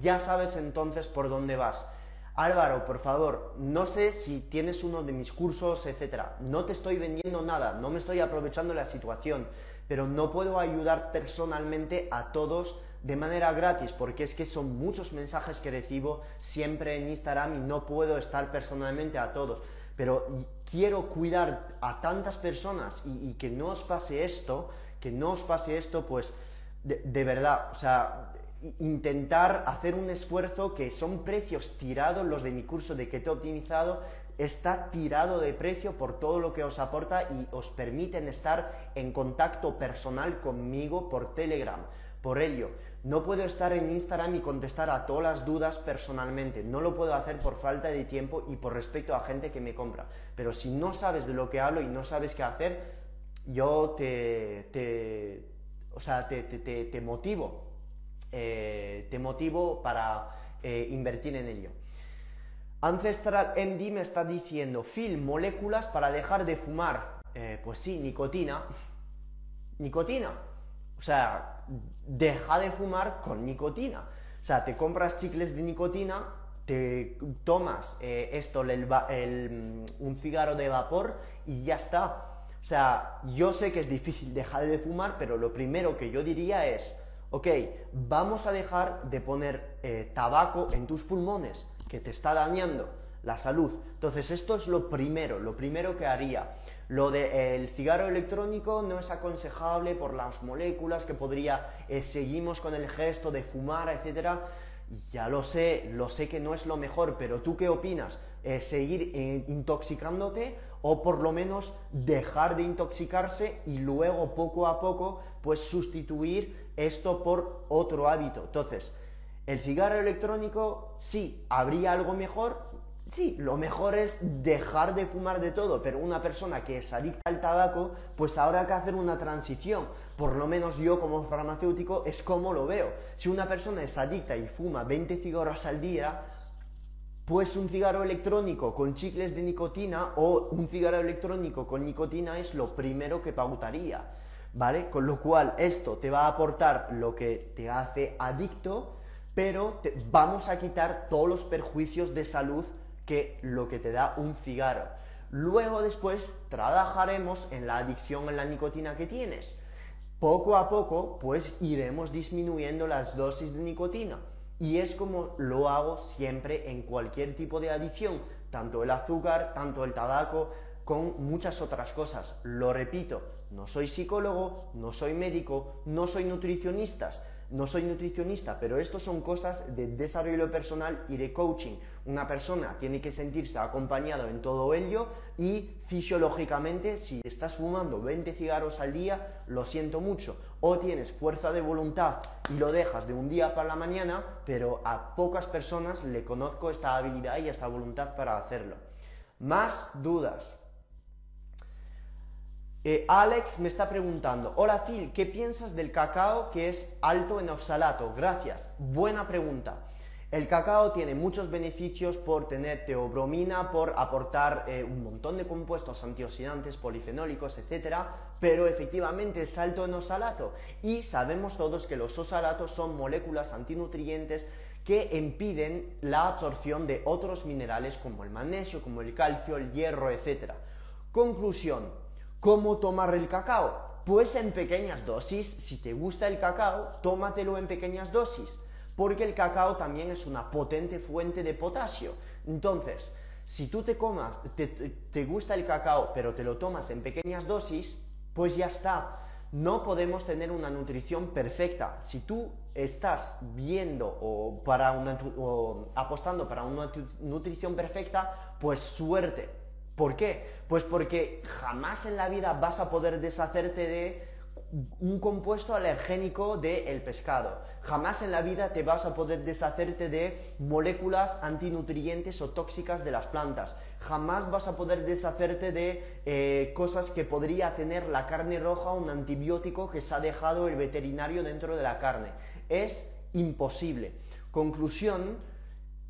S2: ya sabes entonces por dónde vas. Álvaro, por favor, no sé si tienes uno de mis cursos, etcétera. No te estoy vendiendo nada, no me estoy aprovechando la situación, pero no puedo ayudar personalmente a todos de manera gratis, porque es que son muchos mensajes que recibo siempre en Instagram y no puedo estar personalmente a todos. Pero quiero cuidar a tantas personas y, que no os pase esto, que no os pase esto, pues de, de verdad, o sea, intentar hacer un esfuerzo que son precios tirados, los de mi curso de Keto Optimizado, está tirado de precio por todo lo que os aporta y os permiten estar en contacto personal conmigo por Telegram. Por ello, no puedo estar en Instagram y contestar a todas las dudas personalmente. No lo puedo hacer por falta de tiempo y por respeto a gente que me compra. Pero si no sabes de lo que hablo y no sabes qué hacer, yo te, o sea, te, te motivo eh, te motivo para eh, invertir en ello. Ancestral MD me está diciendo, Phil, moléculas para dejar de fumar. Eh, pues sí, nicotina. Nicotina. O sea, deja de fumar con nicotina. O sea, te compras chicles de nicotina, te tomas esto, el, un cigarro de vapor y ya está. O sea, yo sé que es difícil dejar de fumar, pero lo primero que yo diría es, ok, vamos a dejar de poner eh, tabaco en tus pulmones, que te está dañando la salud. Entonces, esto es lo primero, lo primero que haría. Lo del cigarro electrónico no es aconsejable por las moléculas que podría, eh, seguimos con el gesto de fumar, etc. Ya lo sé, lo sé que no es lo mejor, pero ¿tú qué opinas? Eh, ¿Seguir intoxicándote o por lo menos dejar de intoxicarse y luego poco a poco pues sustituir esto por otro hábito. Entonces, el cigarro electrónico, sí, ¿habría algo mejor? Sí, lo mejor es dejar de fumar de todo, pero una persona que es adicta al tabaco, pues hay que hacer una transición. Por lo menos yo como farmacéutico es como lo veo. Si una persona es adicta y fuma 20 cigarros al día, pues un cigarro electrónico con chicles de nicotina o un cigarro electrónico con nicotina es lo primero que pautaría. ¿Vale? Con lo cual esto te va a aportar lo que te hace adicto, pero vamos a quitar todos los perjuicios de salud que lo que te da un cigarro. Luego después trabajaremos en la adicción en la nicotina que tienes. Poco a poco pues iremos disminuyendo las dosis de nicotina. Y es como lo hago siempre en cualquier tipo de adicción, tanto el azúcar, tanto el tabaco, con muchas otras cosas. Lo repito, no soy psicólogo, no soy médico, no soy nutricionista, no soy nutricionista, pero esto son cosas de desarrollo personal y de coaching. Una persona tiene que sentirse acompañado en todo ello y fisiológicamente si estás fumando 20 cigarros al día, lo siento mucho. O tienes fuerza de voluntad y lo dejas de un día para la mañana, pero a pocas personas le conozco esta habilidad y esta voluntad para hacerlo. Más dudas. Eh, Alex me está preguntando, hola Phil, ¿qué piensas del cacao que es alto en oxalato? Gracias, buena pregunta. El cacao tiene muchos beneficios por tener teobromina, por aportar eh, un montón de compuestos antioxidantes, polifenólicos, etc. Pero efectivamente es alto en oxalato. Y sabemos todos que los oxalatos son moléculas antinutrientes que impiden la absorción de otros minerales como el magnesio, como el calcio, el hierro, etc. Conclusión, ¿Cómo tomar el cacao? Pues en pequeñas dosis. Si te gusta el cacao, tómatelo en pequeñas dosis, porque el cacao también es una potente fuente de potasio. Entonces, si tú te comas, te, gusta el cacao, pero te lo tomas en pequeñas dosis, pues ya está. No podemos tener una nutrición perfecta. Si tú estás viendo o, para o apostando para una nutrición perfecta, pues suerte ¿Por qué? Pues porque jamás en la vida vas a poder deshacerte de un compuesto alergénico del pescado. Jamás en la vida te vas a poder deshacerte de moléculas antinutrientes o tóxicas de las plantas. Jamás vas a poder deshacerte de eh, cosas que podría tener la carne roja, un antibiótico que se ha dejado el veterinario dentro de la carne. Es imposible. Conclusión,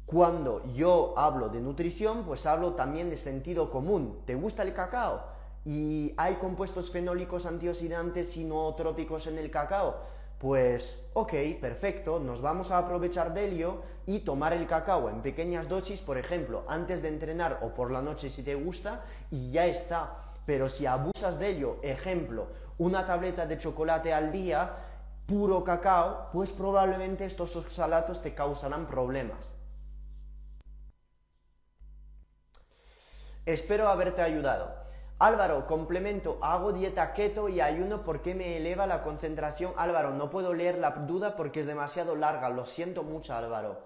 S2: cuando yo hablo de nutrición, pues hablo también de sentido común. ¿Te gusta el cacao? ¿Y hay compuestos fenólicos antioxidantes y nootrópicos en el cacao? Pues ok, perfecto, nos vamos a aprovechar de ello y tomar el cacao en pequeñas dosis, por ejemplo, antes de entrenar o por la noche si te gusta, y ya está. Pero si abusas de ello, ejemplo, una tableta de chocolate al día, puro cacao, pues probablemente estos oxalatos te causarán problemas. Espero haberte ayudado. Álvaro, complemento, hago dieta keto y ayuno porque me eleva la concentración. Álvaro, no puedo leer la duda porque es demasiado larga, lo siento mucho Álvaro.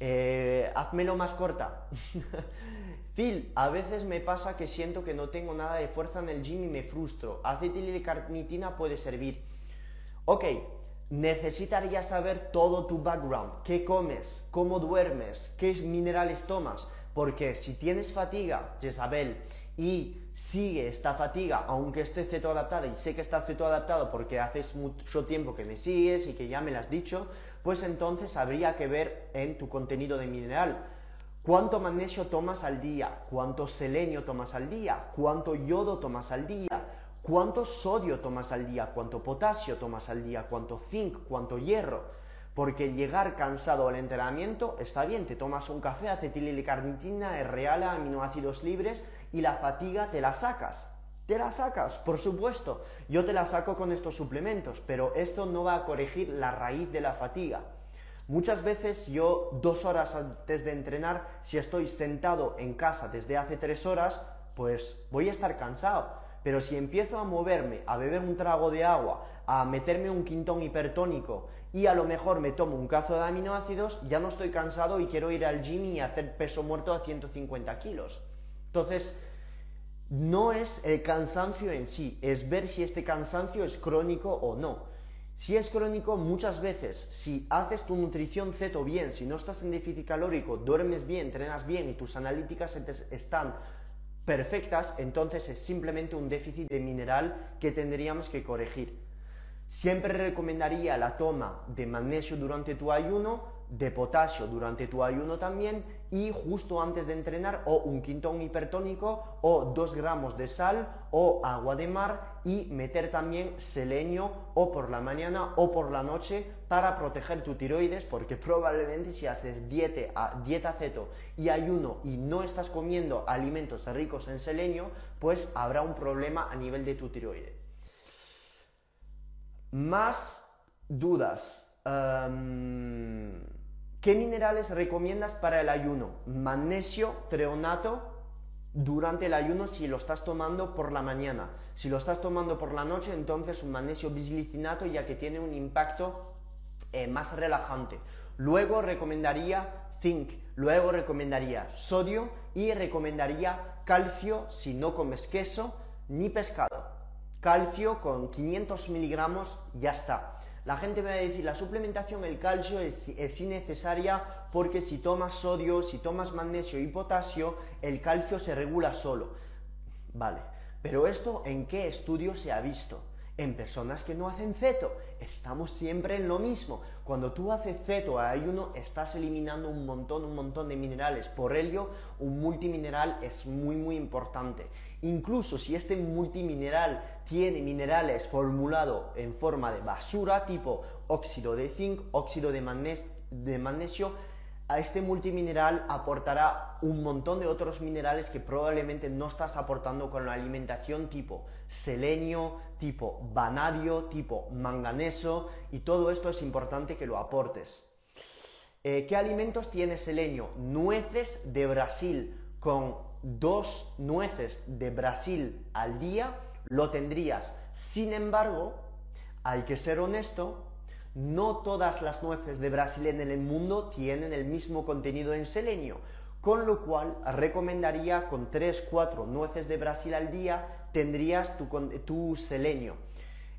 S2: Eh, házmelo más corta. <laughs> Phil, a veces me pasa que siento que no tengo nada de fuerza en el gym y me frustro. Acetilcarnitina puede servir. Ok, necesitaría saber todo tu background. ¿Qué comes? ¿Cómo duermes? ¿Qué minerales tomas? Porque si tienes fatiga, Jezabel, y sigue esta fatiga, aunque esté cetoadaptada, y sé que está cetoadaptado porque haces mucho tiempo que me sigues y que ya me lo has dicho, pues entonces habría que ver en tu contenido de mineral. ¿Cuánto magnesio tomas al día? ¿Cuánto selenio tomas al día? ¿Cuánto yodo tomas al día? ¿Cuánto sodio tomas al día? ¿Cuánto potasio tomas al día? ¿Cuánto zinc? ¿Cuánto hierro? Porque llegar cansado al entrenamiento está bien, te tomas un café, acetililicarnitina, real, aminoácidos libres y la fatiga te la sacas. Te la sacas, por supuesto. Yo te la saco con estos suplementos, pero esto no va a corregir la raíz de la fatiga. Muchas veces yo dos horas antes de entrenar, si estoy sentado en casa desde hace tres horas, pues voy a estar cansado. Pero si empiezo a moverme, a beber un trago de agua, a meterme un quintón hipertónico y a lo mejor me tomo un cazo de aminoácidos, ya no estoy cansado y quiero ir al gym y hacer peso muerto a 150 kilos. Entonces, no es el cansancio en sí, es ver si este cansancio es crónico o no. Si es crónico, muchas veces, si haces tu nutrición ceto bien, si no estás en déficit calórico, duermes bien, entrenas bien y tus analíticas están perfectas, entonces es simplemente un déficit de mineral que tendríamos que corregir. Siempre recomendaría la toma de magnesio durante tu ayuno de potasio durante tu ayuno también y justo antes de entrenar o un quintón hipertónico o 2 gramos de sal o agua de mar y meter también selenio o por la mañana o por la noche para proteger tu tiroides porque <laughs> probablemente si haces dieta, dieta y ayuno y no estás comiendo alimentos ricos en selenio pues habrá un problema a nivel de tu tiroides. Más dudas. ¿Qué minerales recomiendas para el ayuno? Magnesio, treonato, durante el ayuno si lo estás tomando por la mañana. Si lo estás tomando por la noche, entonces un magnesio bisglicinato ya que tiene un impacto eh, más relajante. Luego recomendaría zinc, luego recomendaría sodio y recomendaría calcio si no comes queso ni pescado. Calcio con 500 miligramos ya está. La gente me va a decir, la suplementación, el calcio es, es, innecesaria porque si tomas sodio, si tomas magnesio y potasio, el calcio se regula solo. Vale, pero esto en qué estudio se ha visto? En personas que no hacen ceto. Estamos siempre en lo mismo. Cuando tú haces ceto a ayuno, estás eliminando un montón, un montón de minerales. Por ello, un multimineral es muy, muy importante. Incluso si este multimineral tiene minerales formulado en forma de basura, tipo óxido de zinc, óxido de, de magnesio, a este multimineral aportará un montón de otros minerales que probablemente no estás aportando con la alimentación tipo selenio, tipo vanadio, tipo manganeso y todo esto es importante que lo aportes. Eh, ¿Qué alimentos tiene selenio? Nueces de Brasil. Con dos nueces de Brasil al día lo tendrías. Sin embargo, hay que ser honesto, no todas las nueces de Brasil en el mundo tienen el mismo contenido en selenio, con lo cual recomendaría con 3-4 nueces de Brasil al día tendrías tu, selenio.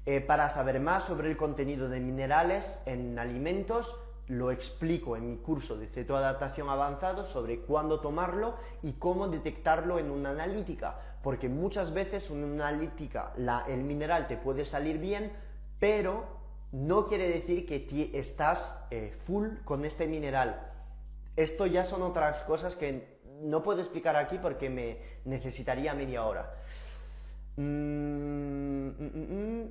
S2: Eh, para saber más sobre el contenido de minerales en alimentos, lo explico en mi curso de cetoadaptación avanzado sobre cuándo tomarlo y cómo detectarlo en una analítica, porque muchas veces en una analítica el mineral te puede salir bien, pero no quiere decir que estás eh, full con este mineral. Esto ya son otras cosas que no puedo explicar aquí porque me necesitaría media hora. Mm, mm, mm,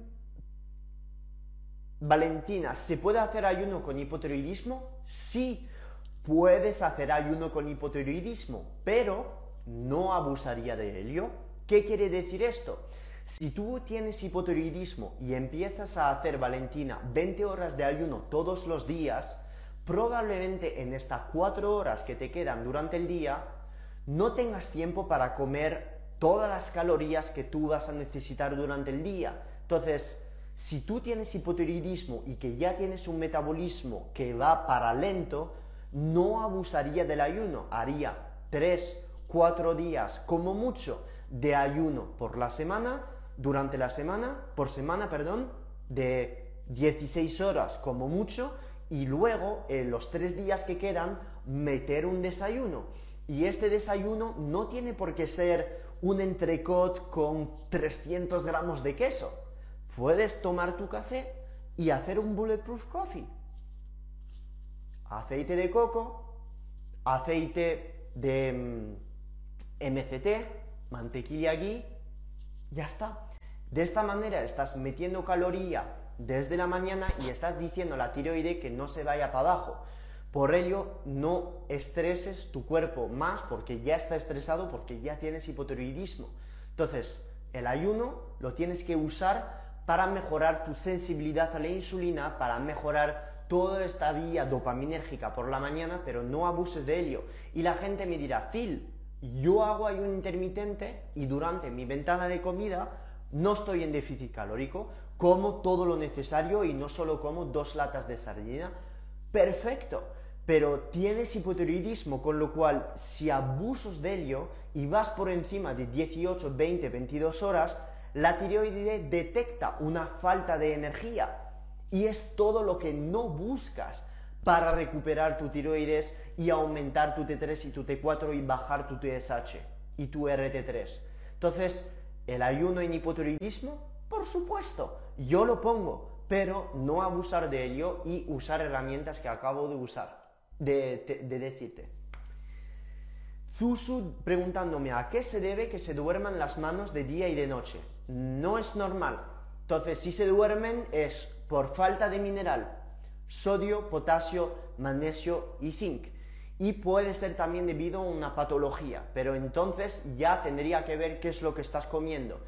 S2: Valentina, ¿se puede hacer ayuno con hipotiroidismo? Sí, puedes hacer ayuno con hipotiroidismo, pero no abusaría de helio. ¿Qué quiere decir esto? Si tú tienes hipotiroidismo y empiezas a hacer, Valentina, 20 horas de ayuno todos los días, probablemente en estas 4 horas que te quedan durante el día, no tengas tiempo para comer todas las calorías que tú vas a necesitar durante el día. Entonces, si tú tienes hipotiroidismo y que ya tienes un metabolismo que va para lento, no abusaría del ayuno, haría 3, 4 días como mucho de ayuno por la semana durante la semana, por semana, perdón, de 16 horas como mucho y luego en los tres días que quedan meter un desayuno. Y este desayuno no tiene por qué ser un entrecot con 300 gramos de queso. Puedes tomar tu café y hacer un bulletproof coffee. Aceite de coco, aceite de MCT, mm, mantequilla ghee, ya está. De esta manera estás metiendo caloría desde la mañana y estás diciendo a la tiroide que no se vaya para abajo. Por ello, no estreses tu cuerpo más porque ya está estresado, porque ya tienes hipotiroidismo. Entonces, el ayuno lo tienes que usar para mejorar tu sensibilidad a la insulina, para mejorar toda esta vía dopaminérgica por la mañana, pero no abuses de ello. Y la gente me dirá, Phil, yo hago ayuno intermitente y durante mi ventana de comida no estoy en déficit calórico, como todo lo necesario y no solo como dos latas de sardina, perfecto. Pero tienes hipotiroidismo, con lo cual si abusos de ello y vas por encima de 18, 20, 22 horas, la tiroide detecta una falta de energía y es todo lo que no buscas para recuperar tu tiroides y aumentar tu T3 y tu T4 y bajar tu TSH y tu RT3. Entonces, el ayuno en hipotiroidismo, por supuesto, yo lo pongo, pero no abusar de ello y usar herramientas que acabo de usar, de, decirte. Zusu preguntándome a qué se debe que se duerman las manos de día y de noche. No es normal. Entonces, si se duermen es por falta de mineral, sodio, potasio, magnesio y zinc y puede ser también debido a una patología, pero entonces ya tendría que ver qué es lo que estás comiendo.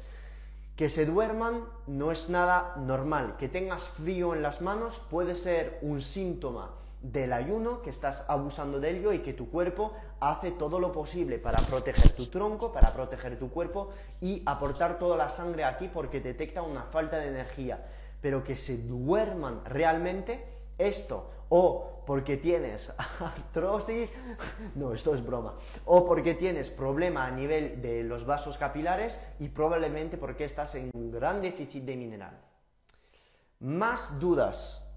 S2: Que se duerman no es nada normal. Que tengas frío en las manos puede ser un síntoma del ayuno, que estás abusando de ello y que tu cuerpo hace todo lo posible para proteger tu tronco, para proteger tu cuerpo y aportar toda la sangre aquí porque detecta una falta de energía. Pero que se duerman realmente esto o porque tienes <laughs> artrosis, <laughs> no, esto es broma, o porque tienes problema a nivel de los vasos capilares y probablemente porque estás en un gran déficit de mineral. Más dudas.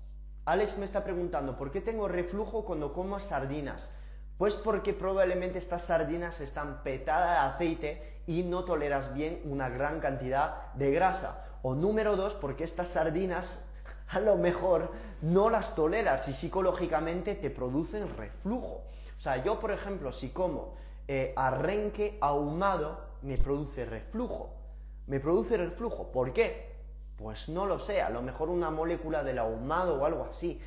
S2: Alex me está preguntando, ¿por qué tengo reflujo cuando como sardinas? Pues porque probablemente estas sardinas están petadas de aceite y no toleras bien una gran cantidad de grasa. O número dos, porque estas sardinas a lo mejor no las toleras y psicológicamente te producen reflujo. O sea, yo por ejemplo, si como eh, arrenque ahumado, me produce reflujo. Me produce reflujo. ¿Por qué? Pues no lo sé, a lo mejor una molécula del ahumado o algo así.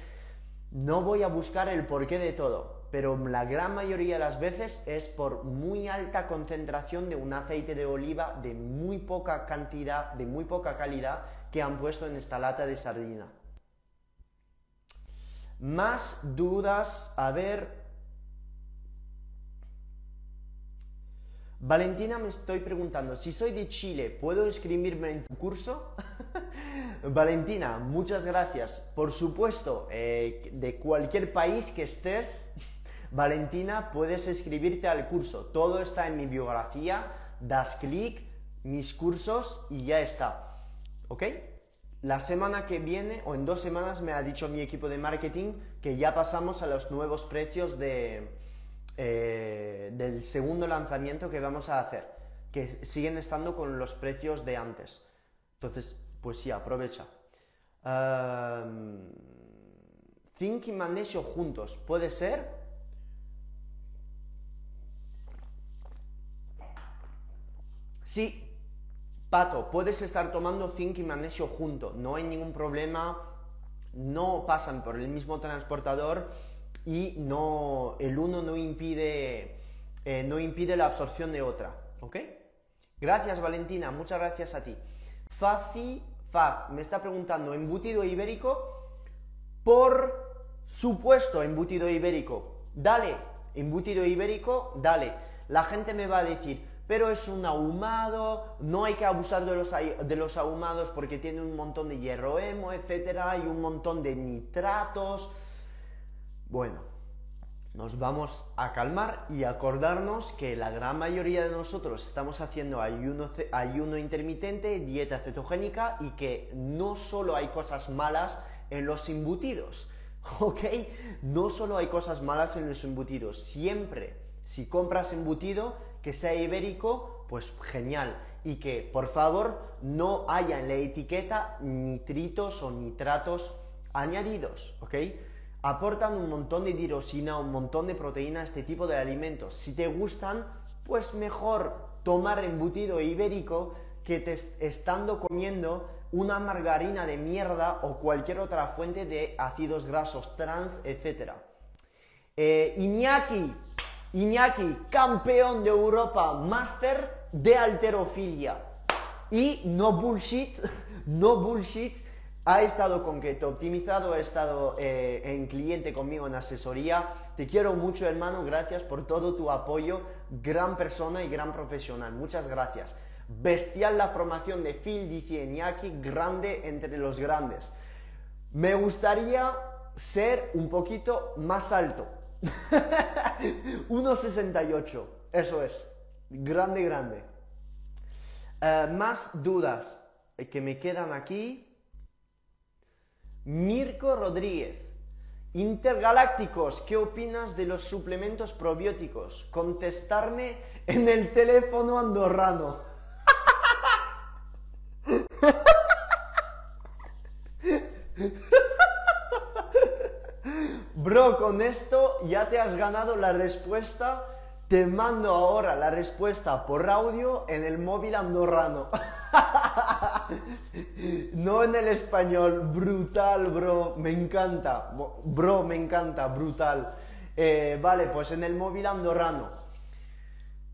S2: No voy a buscar el porqué de todo, pero la gran mayoría de las veces es por muy alta concentración de un aceite de oliva de muy poca cantidad, de muy poca calidad que han puesto en esta lata de sardina. Más dudas, a ver, Valentina me estoy preguntando, si soy de Chile, ¿puedo inscribirme en tu curso? <laughs> Valentina, muchas gracias. Por supuesto, eh, de cualquier país que estés, <laughs> Valentina, puedes inscribirte al curso. Todo está en mi biografía, das clic, mis cursos y ya está. ¿Ok? La semana que viene o en dos semanas me ha dicho mi equipo de marketing que ya pasamos a los nuevos precios de, eh, del segundo lanzamiento que vamos a hacer, que siguen estando con los precios de antes. Entonces, pues sí, aprovecha. zinc y magnesio juntos, ¿puede ser? Sí, Pato, puedes estar tomando zinc y magnesio junto, no hay ningún problema, no pasan por el mismo transportador y no, el uno no impide, eh, no impide la absorción de otra. ¿Ok? Gracias Valentina, muchas gracias a ti. Fafi Faf me está preguntando, ¿embutido ibérico? Por supuesto, embutido ibérico. Dale, embutido ibérico, dale. La gente me va a decir, pero es un ahumado, no hay que abusar de los, de los ahumados porque tiene un montón de hierro hemo, etcétera, y un montón de nitratos. Bueno, nos vamos a calmar y acordarnos que la gran mayoría de nosotros estamos haciendo ayuno, ayuno intermitente, dieta cetogénica y que no solo hay cosas malas en los embutidos, <laughs> ¿ok? No solo hay cosas malas en los embutidos, siempre, si compras embutido, que sea ibérico, pues genial. Y que, por favor, no haya en la etiqueta nitritos o nitratos añadidos, ¿ok? aportan un montón de dirosina, un montón de proteína a este tipo de alimentos. Si te gustan, pues mejor tomar embutido ibérico que te estando comiendo una margarina de mierda o cualquier otra fuente de ácidos grasos trans, etc. Eh, Iñaki, Iñaki, campeón de Europa, máster de alterofilia. Y no bullshit, <laughs> no bullshit, ha estado con te Optimizado, ha estado eh, en cliente conmigo en asesoría. Te quiero mucho, hermano. Gracias por todo tu apoyo. Gran persona y gran profesional. Muchas gracias. Bestial la formación de Phil, dice Iñaki, grande entre los grandes. Me gustaría ser un poquito más alto. <laughs> 1,68. Eso es. Grande, grande. Eh, más dudas que me quedan aquí. Mirko Rodríguez. Intergalácticos, ¿qué opinas de los suplementos probióticos? Contestarme en el teléfono andorrano. Bro, con esto ya te has ganado la respuesta. Te mando ahora la respuesta por audio en el móvil andorrano. <laughs> no en el español, brutal, bro, me encanta, bro, me encanta, brutal. Eh, vale, pues en el móvil andorrano.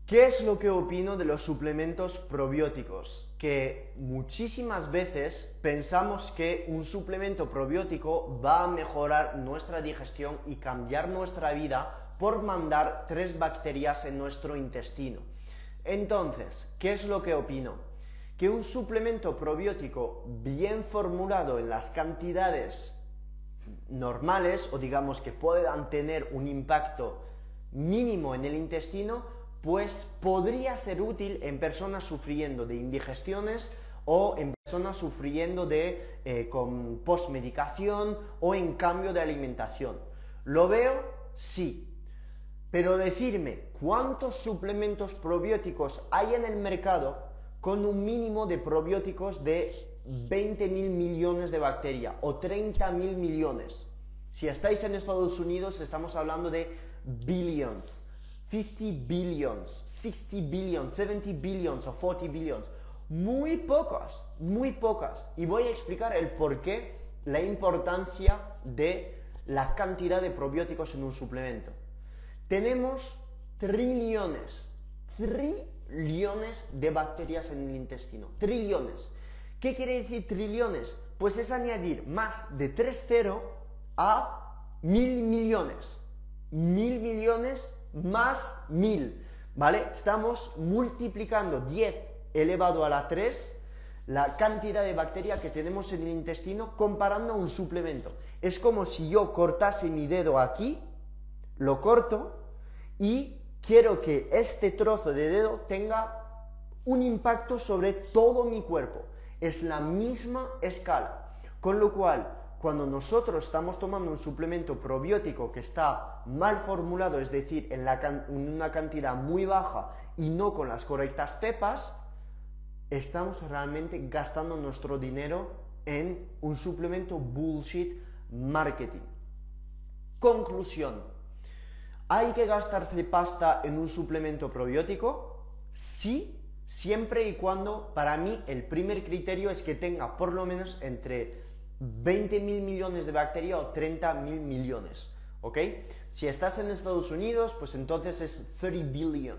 S2: ¿Qué es lo que opino de los suplementos probióticos? Que muchísimas veces pensamos que un suplemento probiótico va a mejorar nuestra digestión y cambiar nuestra vida por mandar tres bacterias en nuestro intestino. Entonces, ¿qué es lo que opino? Que un suplemento probiótico bien formulado en las cantidades normales o digamos que puedan tener un impacto mínimo en el intestino pues podría ser útil en personas sufriendo de indigestiones o en personas sufriendo de eh, con postmedicación o en cambio de alimentación. ¿Lo veo? Sí. Pero decirme cuántos suplementos probióticos hay en el mercado con un mínimo de probióticos de 20 mil millones de bacterias o 30 mil millones. Si estáis en Estados Unidos estamos hablando de billions. 50 billions, 60 billions, 70 billions o 40 billions. Muy pocas, muy pocas. Y voy a explicar el por qué, la importancia de la cantidad de probióticos en un suplemento. Tenemos trillones, trillones de bacterias en el intestino. Trillones. ¿Qué quiere decir trillones? Pues es añadir más de 3 0 a mil millones. Mil millones más 1000, ¿vale? Estamos multiplicando 10 elevado a la 3 la cantidad de bacteria que tenemos en el intestino comparando a un suplemento. Es como si yo cortase mi dedo aquí, lo corto y quiero que este trozo de dedo tenga un impacto sobre todo mi cuerpo. Es la misma escala. Con lo cual, cuando nosotros estamos tomando un suplemento probiótico que está mal formulado, es decir, en, una cantidad muy baja y no con las correctas cepas, estamos realmente gastando nuestro dinero en un suplemento bullshit marketing. Conclusión. ¿Hay que gastarse pasta en un suplemento probiótico? Sí, siempre y cuando, para mí, el primer criterio es que tenga por lo menos entre 20 mil millones de bacterias o 30 mil millones. ¿Ok? Si estás en Estados Unidos, pues entonces es 30 billion.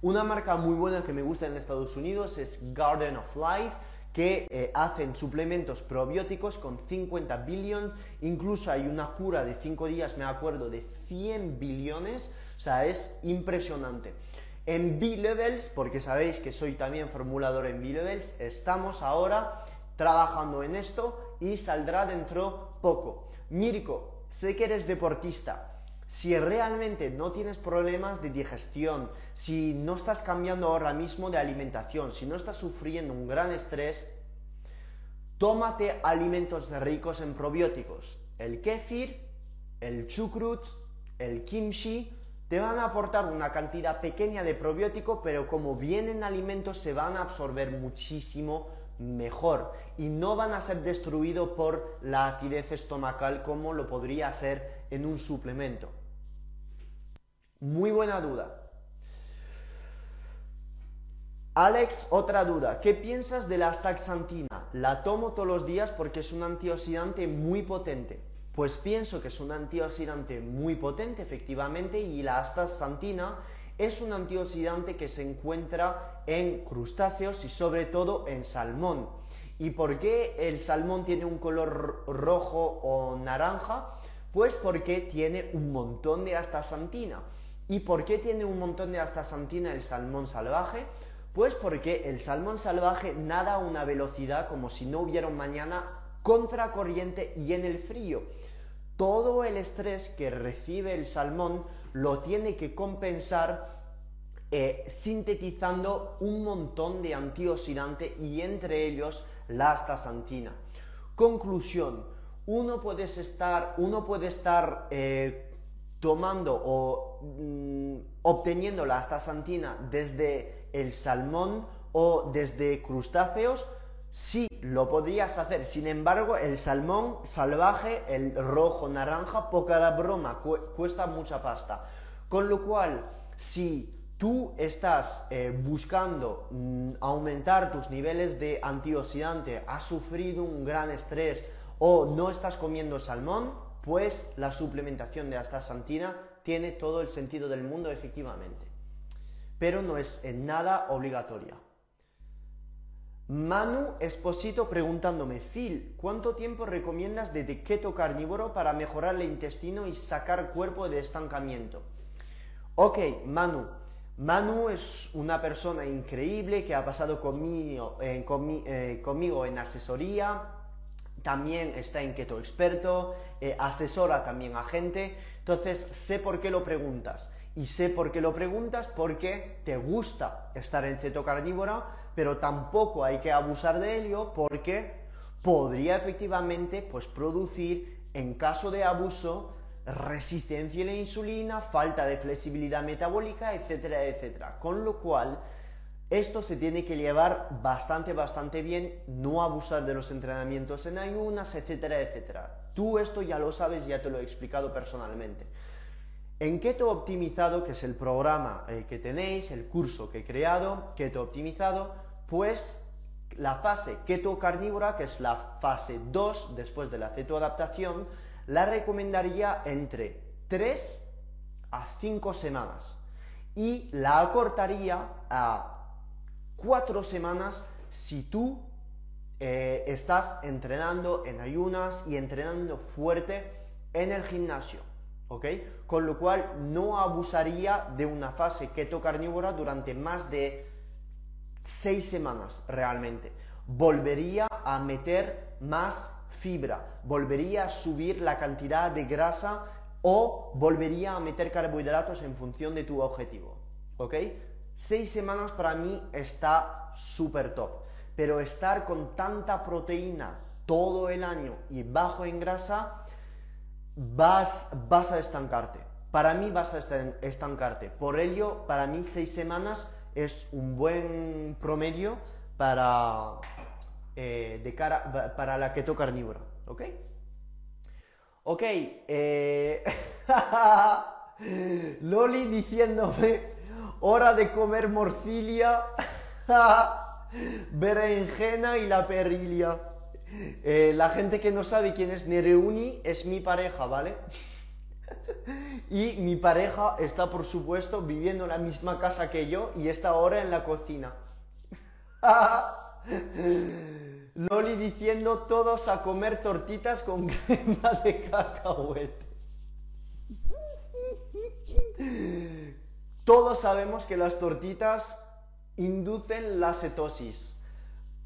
S2: Una marca muy buena que me gusta en Estados Unidos es Garden of Life, que eh, hacen suplementos probióticos con 50 billions, incluso hay una cura de 5 días, me acuerdo, de 100 billones, o sea, es impresionante. En B-Levels, porque sabéis que soy también formulador en B-Levels, estamos ahora trabajando en esto y saldrá dentro poco. Mirko, sé que eres deportista. Si realmente no tienes problemas de digestión, si no estás cambiando ahora mismo de alimentación, si no estás sufriendo un gran estrés, tómate alimentos ricos en probióticos. El kéfir, el chucrut, el kimchi, te van a aportar una cantidad pequeña de probiótico, pero como vienen alimentos se van a absorber muchísimo mejor y no van a ser destruidos por la acidez estomacal como lo podría ser en un suplemento. Muy buena duda. Alex, otra duda. ¿Qué piensas de la astaxantina? La tomo todos los días porque es un antioxidante muy potente. Pues pienso que es un antioxidante muy potente, efectivamente, y la astaxantina es un antioxidante que se encuentra en crustáceos y sobre todo en salmón. ¿Y por qué el salmón tiene un color rojo o naranja? Pues porque tiene un montón de astaxantina. ¿Y por qué tiene un montón de astaxantina el salmón salvaje? Pues porque el salmón salvaje nada a una velocidad como si no hubiera un mañana contracorriente y en el frío. Todo el estrés que recibe el salmón lo tiene que compensar eh, sintetizando un montón de antioxidante y entre ellos la astaxantina. Conclusión, uno puede estar, uno puede estar eh, tomando o mm, obteniendo la astaxantina desde el salmón o desde crustáceos, sí lo podrías hacer. Sin embargo, el salmón salvaje, el rojo naranja, poca la broma, cuesta mucha pasta. Con lo cual, si tú estás eh, buscando mm, aumentar tus niveles de antioxidante, has sufrido un gran estrés o no estás comiendo salmón, pues la suplementación de astaxantina tiene todo el sentido del mundo efectivamente. pero no es en nada obligatoria. Manu Esposito preguntándome, Phil, ¿cuánto tiempo recomiendas de keto carnívoro para mejorar el intestino y sacar cuerpo de estancamiento? Ok, Manu. Manu es una persona increíble que ha pasado conmigo, eh, eh, en asesoría, también está en keto experto, eh, asesora también a gente, entonces sé por qué lo preguntas. Y sé por qué lo preguntas porque te gusta estar en ceto carnívora, pero tampoco hay que abusar de ello porque podría efectivamente pues, producir, en caso de abuso, resistencia a la insulina, falta de flexibilidad metabólica, etcétera, etcétera. Con lo cual, esto se tiene que llevar bastante, bastante bien, no abusar de los entrenamientos en ayunas, etcétera, etcétera. Tú esto ya lo sabes, ya te lo he explicado personalmente. En Keto Optimizado, que es el programa eh, que tenéis, el curso que he creado, Keto Optimizado, pues la fase keto carnívora, que es la fase 2 después de la cetoadaptación, la recomendaría entre 3 a 5 semanas y la acortaría a 4 semanas si tú eh, estás entrenando en ayunas y entrenando fuerte en el gimnasio. Con lo cual no abusaría de una fase keto carnívora durante más de seis semanas realmente. Volvería a meter más fibra, volvería a subir la cantidad de grasa o volvería a meter carbohidratos en función de tu objetivo. ¿Ok? Seis semanas para mí está súper top. Pero estar con tanta proteína todo el año y bajo en grasa vas, vas a estancarte. Para mí vas a estancarte. Por ello, para mí seis semanas es un buen promedio para, eh, de cara, para la keto carnívora. ¿Ok? Ok. Eh, <laughs> Loli diciéndome, hora de comer morcilia, <laughs> berenjena y la perilla. Eh, la gente que no sabe quién es Nereuni es mi pareja, ¿vale? <laughs> y mi pareja está, por supuesto, viviendo en la misma casa que yo y está ahora en la cocina. Loli diciendo todos a comer tortitas con <laughs> crema de cacahuete. Todos sabemos que las tortitas inducen la cetosis.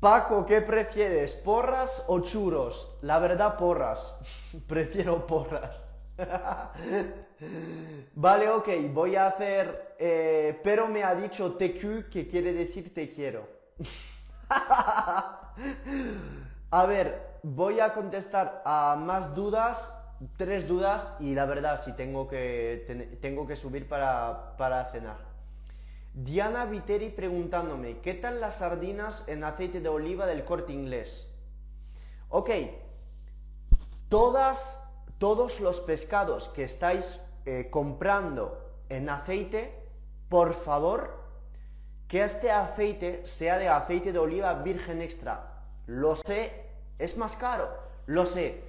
S2: Paco, ¿qué prefieres? ¿Porras o churos? La verdad, porras. <laughs> Prefiero porras. <laughs> vale, ok, voy a hacer... Eh, pero me ha dicho TQ que quiere decir te quiero. A ver, voy a contestar a más dudas, tres dudas y la verdad, si tengo que, tengo que subir para, para cenar. Diana Viteri preguntándome, ¿qué tal las sardinas en aceite de oliva del corte inglés? Ok, todas, todos los pescados que estáis eh, comprando en aceite, por favor, que este aceite sea de aceite de oliva virgen extra. Lo sé, es más caro, lo sé,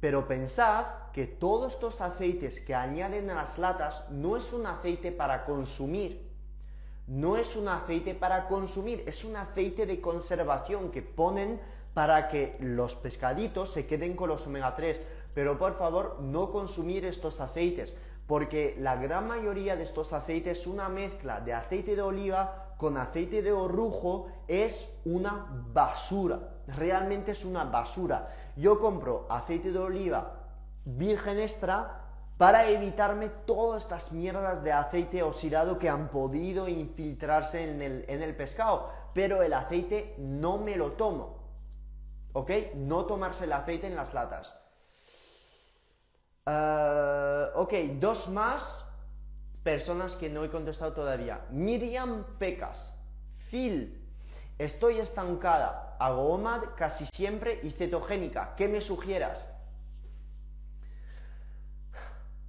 S2: pero pensad que todos estos aceites que añaden a las latas no es un aceite para consumir, no es un aceite para consumir, es un aceite de conservación que ponen para que los pescaditos se queden con los omega 3. Pero por favor, no consumir estos aceites, porque la gran mayoría de estos aceites, una mezcla de aceite de oliva con aceite de orrujo, es una basura. Realmente es una basura. Yo compro aceite de oliva virgen extra para evitarme todas estas mierdas de aceite oxidado que han podido infiltrarse en el, pescado. Pero el aceite no me lo tomo. ¿Ok? No tomarse el aceite en las latas. Eh, ok, dos más personas que no he contestado todavía. Miriam Pecas. Phil. Estoy estancada. Hago OMAD casi siempre y cetogénica. ¿Qué me sugieras?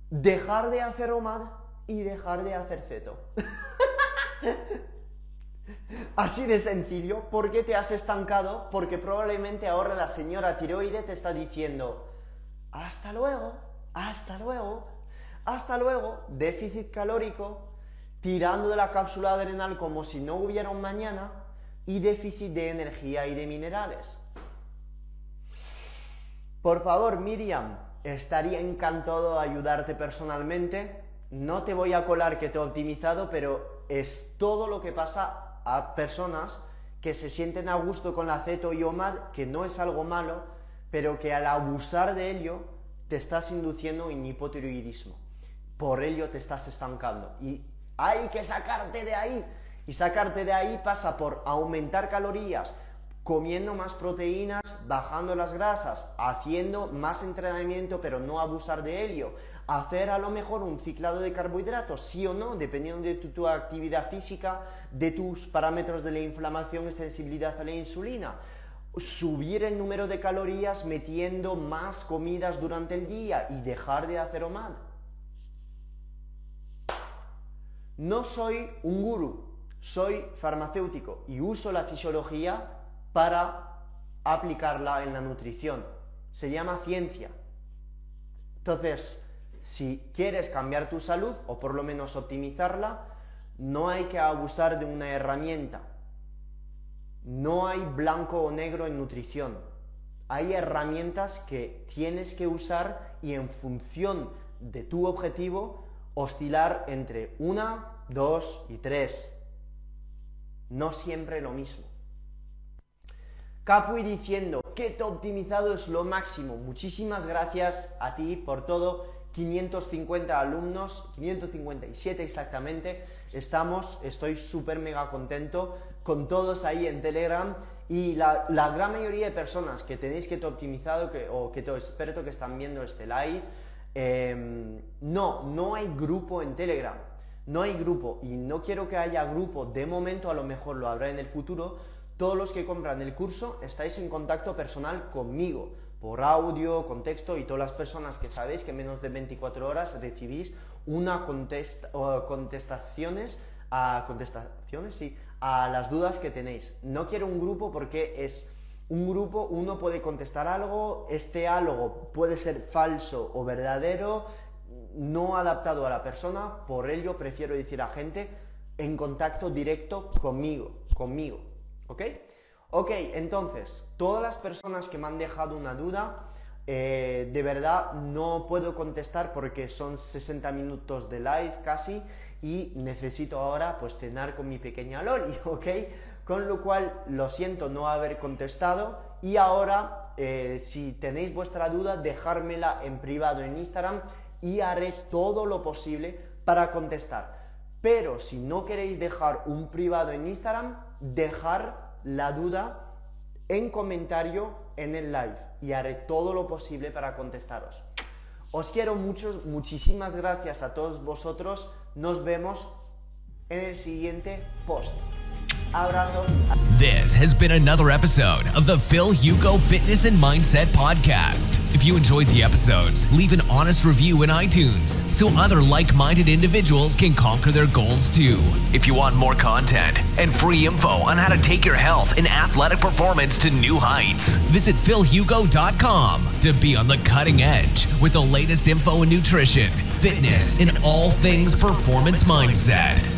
S2: dejar de hacer OMAD y dejar de hacer ceto. <laughs> Así de sencillo, ¿por qué te has estancado? Porque probablemente ahora la señora tiroide te está diciendo, hasta luego, hasta luego, hasta luego, déficit calórico, tirando de la cápsula adrenal como si no hubiera un mañana y déficit de energía y de minerales. Por favor, Miriam, estaría encantado de ayudarte personalmente. No te voy a colar que te he optimizado, pero es todo lo que pasa a personas que se sienten a gusto con la ceto y OMAD, que no es algo malo, pero que al abusar de ello te estás induciendo en hipotiroidismo. Por ello te estás estancando. Y hay que sacarte de ahí. Y sacarte de ahí pasa por aumentar calorías, comiendo más proteínas, bajando las grasas, haciendo más entrenamiento pero no abusar de ello, hacer a lo mejor un ciclado de carbohidratos, sí o no, dependiendo de tu, actividad física, de tus parámetros de la inflamación y sensibilidad a la insulina. Subir el número de calorías metiendo más comidas durante el día y dejar de hacer OMAD. No soy un gurú, soy farmacéutico y uso la fisiología para aplicarla en la nutrición. Se llama ciencia. Entonces, si quieres cambiar tu salud o por lo menos optimizarla, no hay que abusar de una herramienta. No hay blanco o negro en nutrición. Hay herramientas que tienes que usar y en función de tu objetivo oscilar entre una, dos y tres. No siempre lo mismo. Capui diciendo, Keto optimizado es lo máximo. Muchísimas gracias a ti por todo. 550 alumnos, 557 exactamente. Estamos, estoy súper mega contento con todos ahí en Telegram y la, gran mayoría de personas que tenéis Keto optimizado que, o experto que están viendo este live, em, no, no hay grupo en Telegram. No hay grupo y no quiero que haya grupo de momento, a lo mejor lo habrá en el futuro, todos los que compran el curso estáis en contacto personal conmigo, por audio, con texto y todas las personas que sabéis que en menos de 24 horas recibís una contestaciones a contestaciones, sí, a las dudas que tenéis. No quiero un grupo porque es un grupo, uno puede contestar algo, este algo puede ser falso o verdadero, no adaptado a la persona, por ello prefiero decir a gente en contacto directo conmigo, conmigo. ¿Ok? Ok, entonces, todas las personas que me han dejado una duda, eh, de verdad no puedo contestar porque son 60 minutos de live casi y necesito ahora pues cenar con mi pequeña Loli, <laughs> ¿ok? Con lo cual lo siento no haber contestado y ahora eh, si tenéis vuestra duda dejármela en privado en Instagram y haré todo lo posible para contestar. Pero si no queréis dejar un privado en Instagram, dejar la duda en comentario en el live y haré todo lo posible para contestaros. Os quiero mucho, muchísimas gracias a todos vosotros. Nos vemos en el siguiente post.
S1: This has been another episode of the Phil Hugo Fitness and Mindset Podcast. If you enjoyed the episodes, leave an honest review in iTunes so other like minded individuals can conquer their goals too. If you want more content and free info on how to take your health and athletic performance to new heights, visit philhugo.com to be on the cutting edge with the latest info in nutrition, fitness, and all things performance mindset.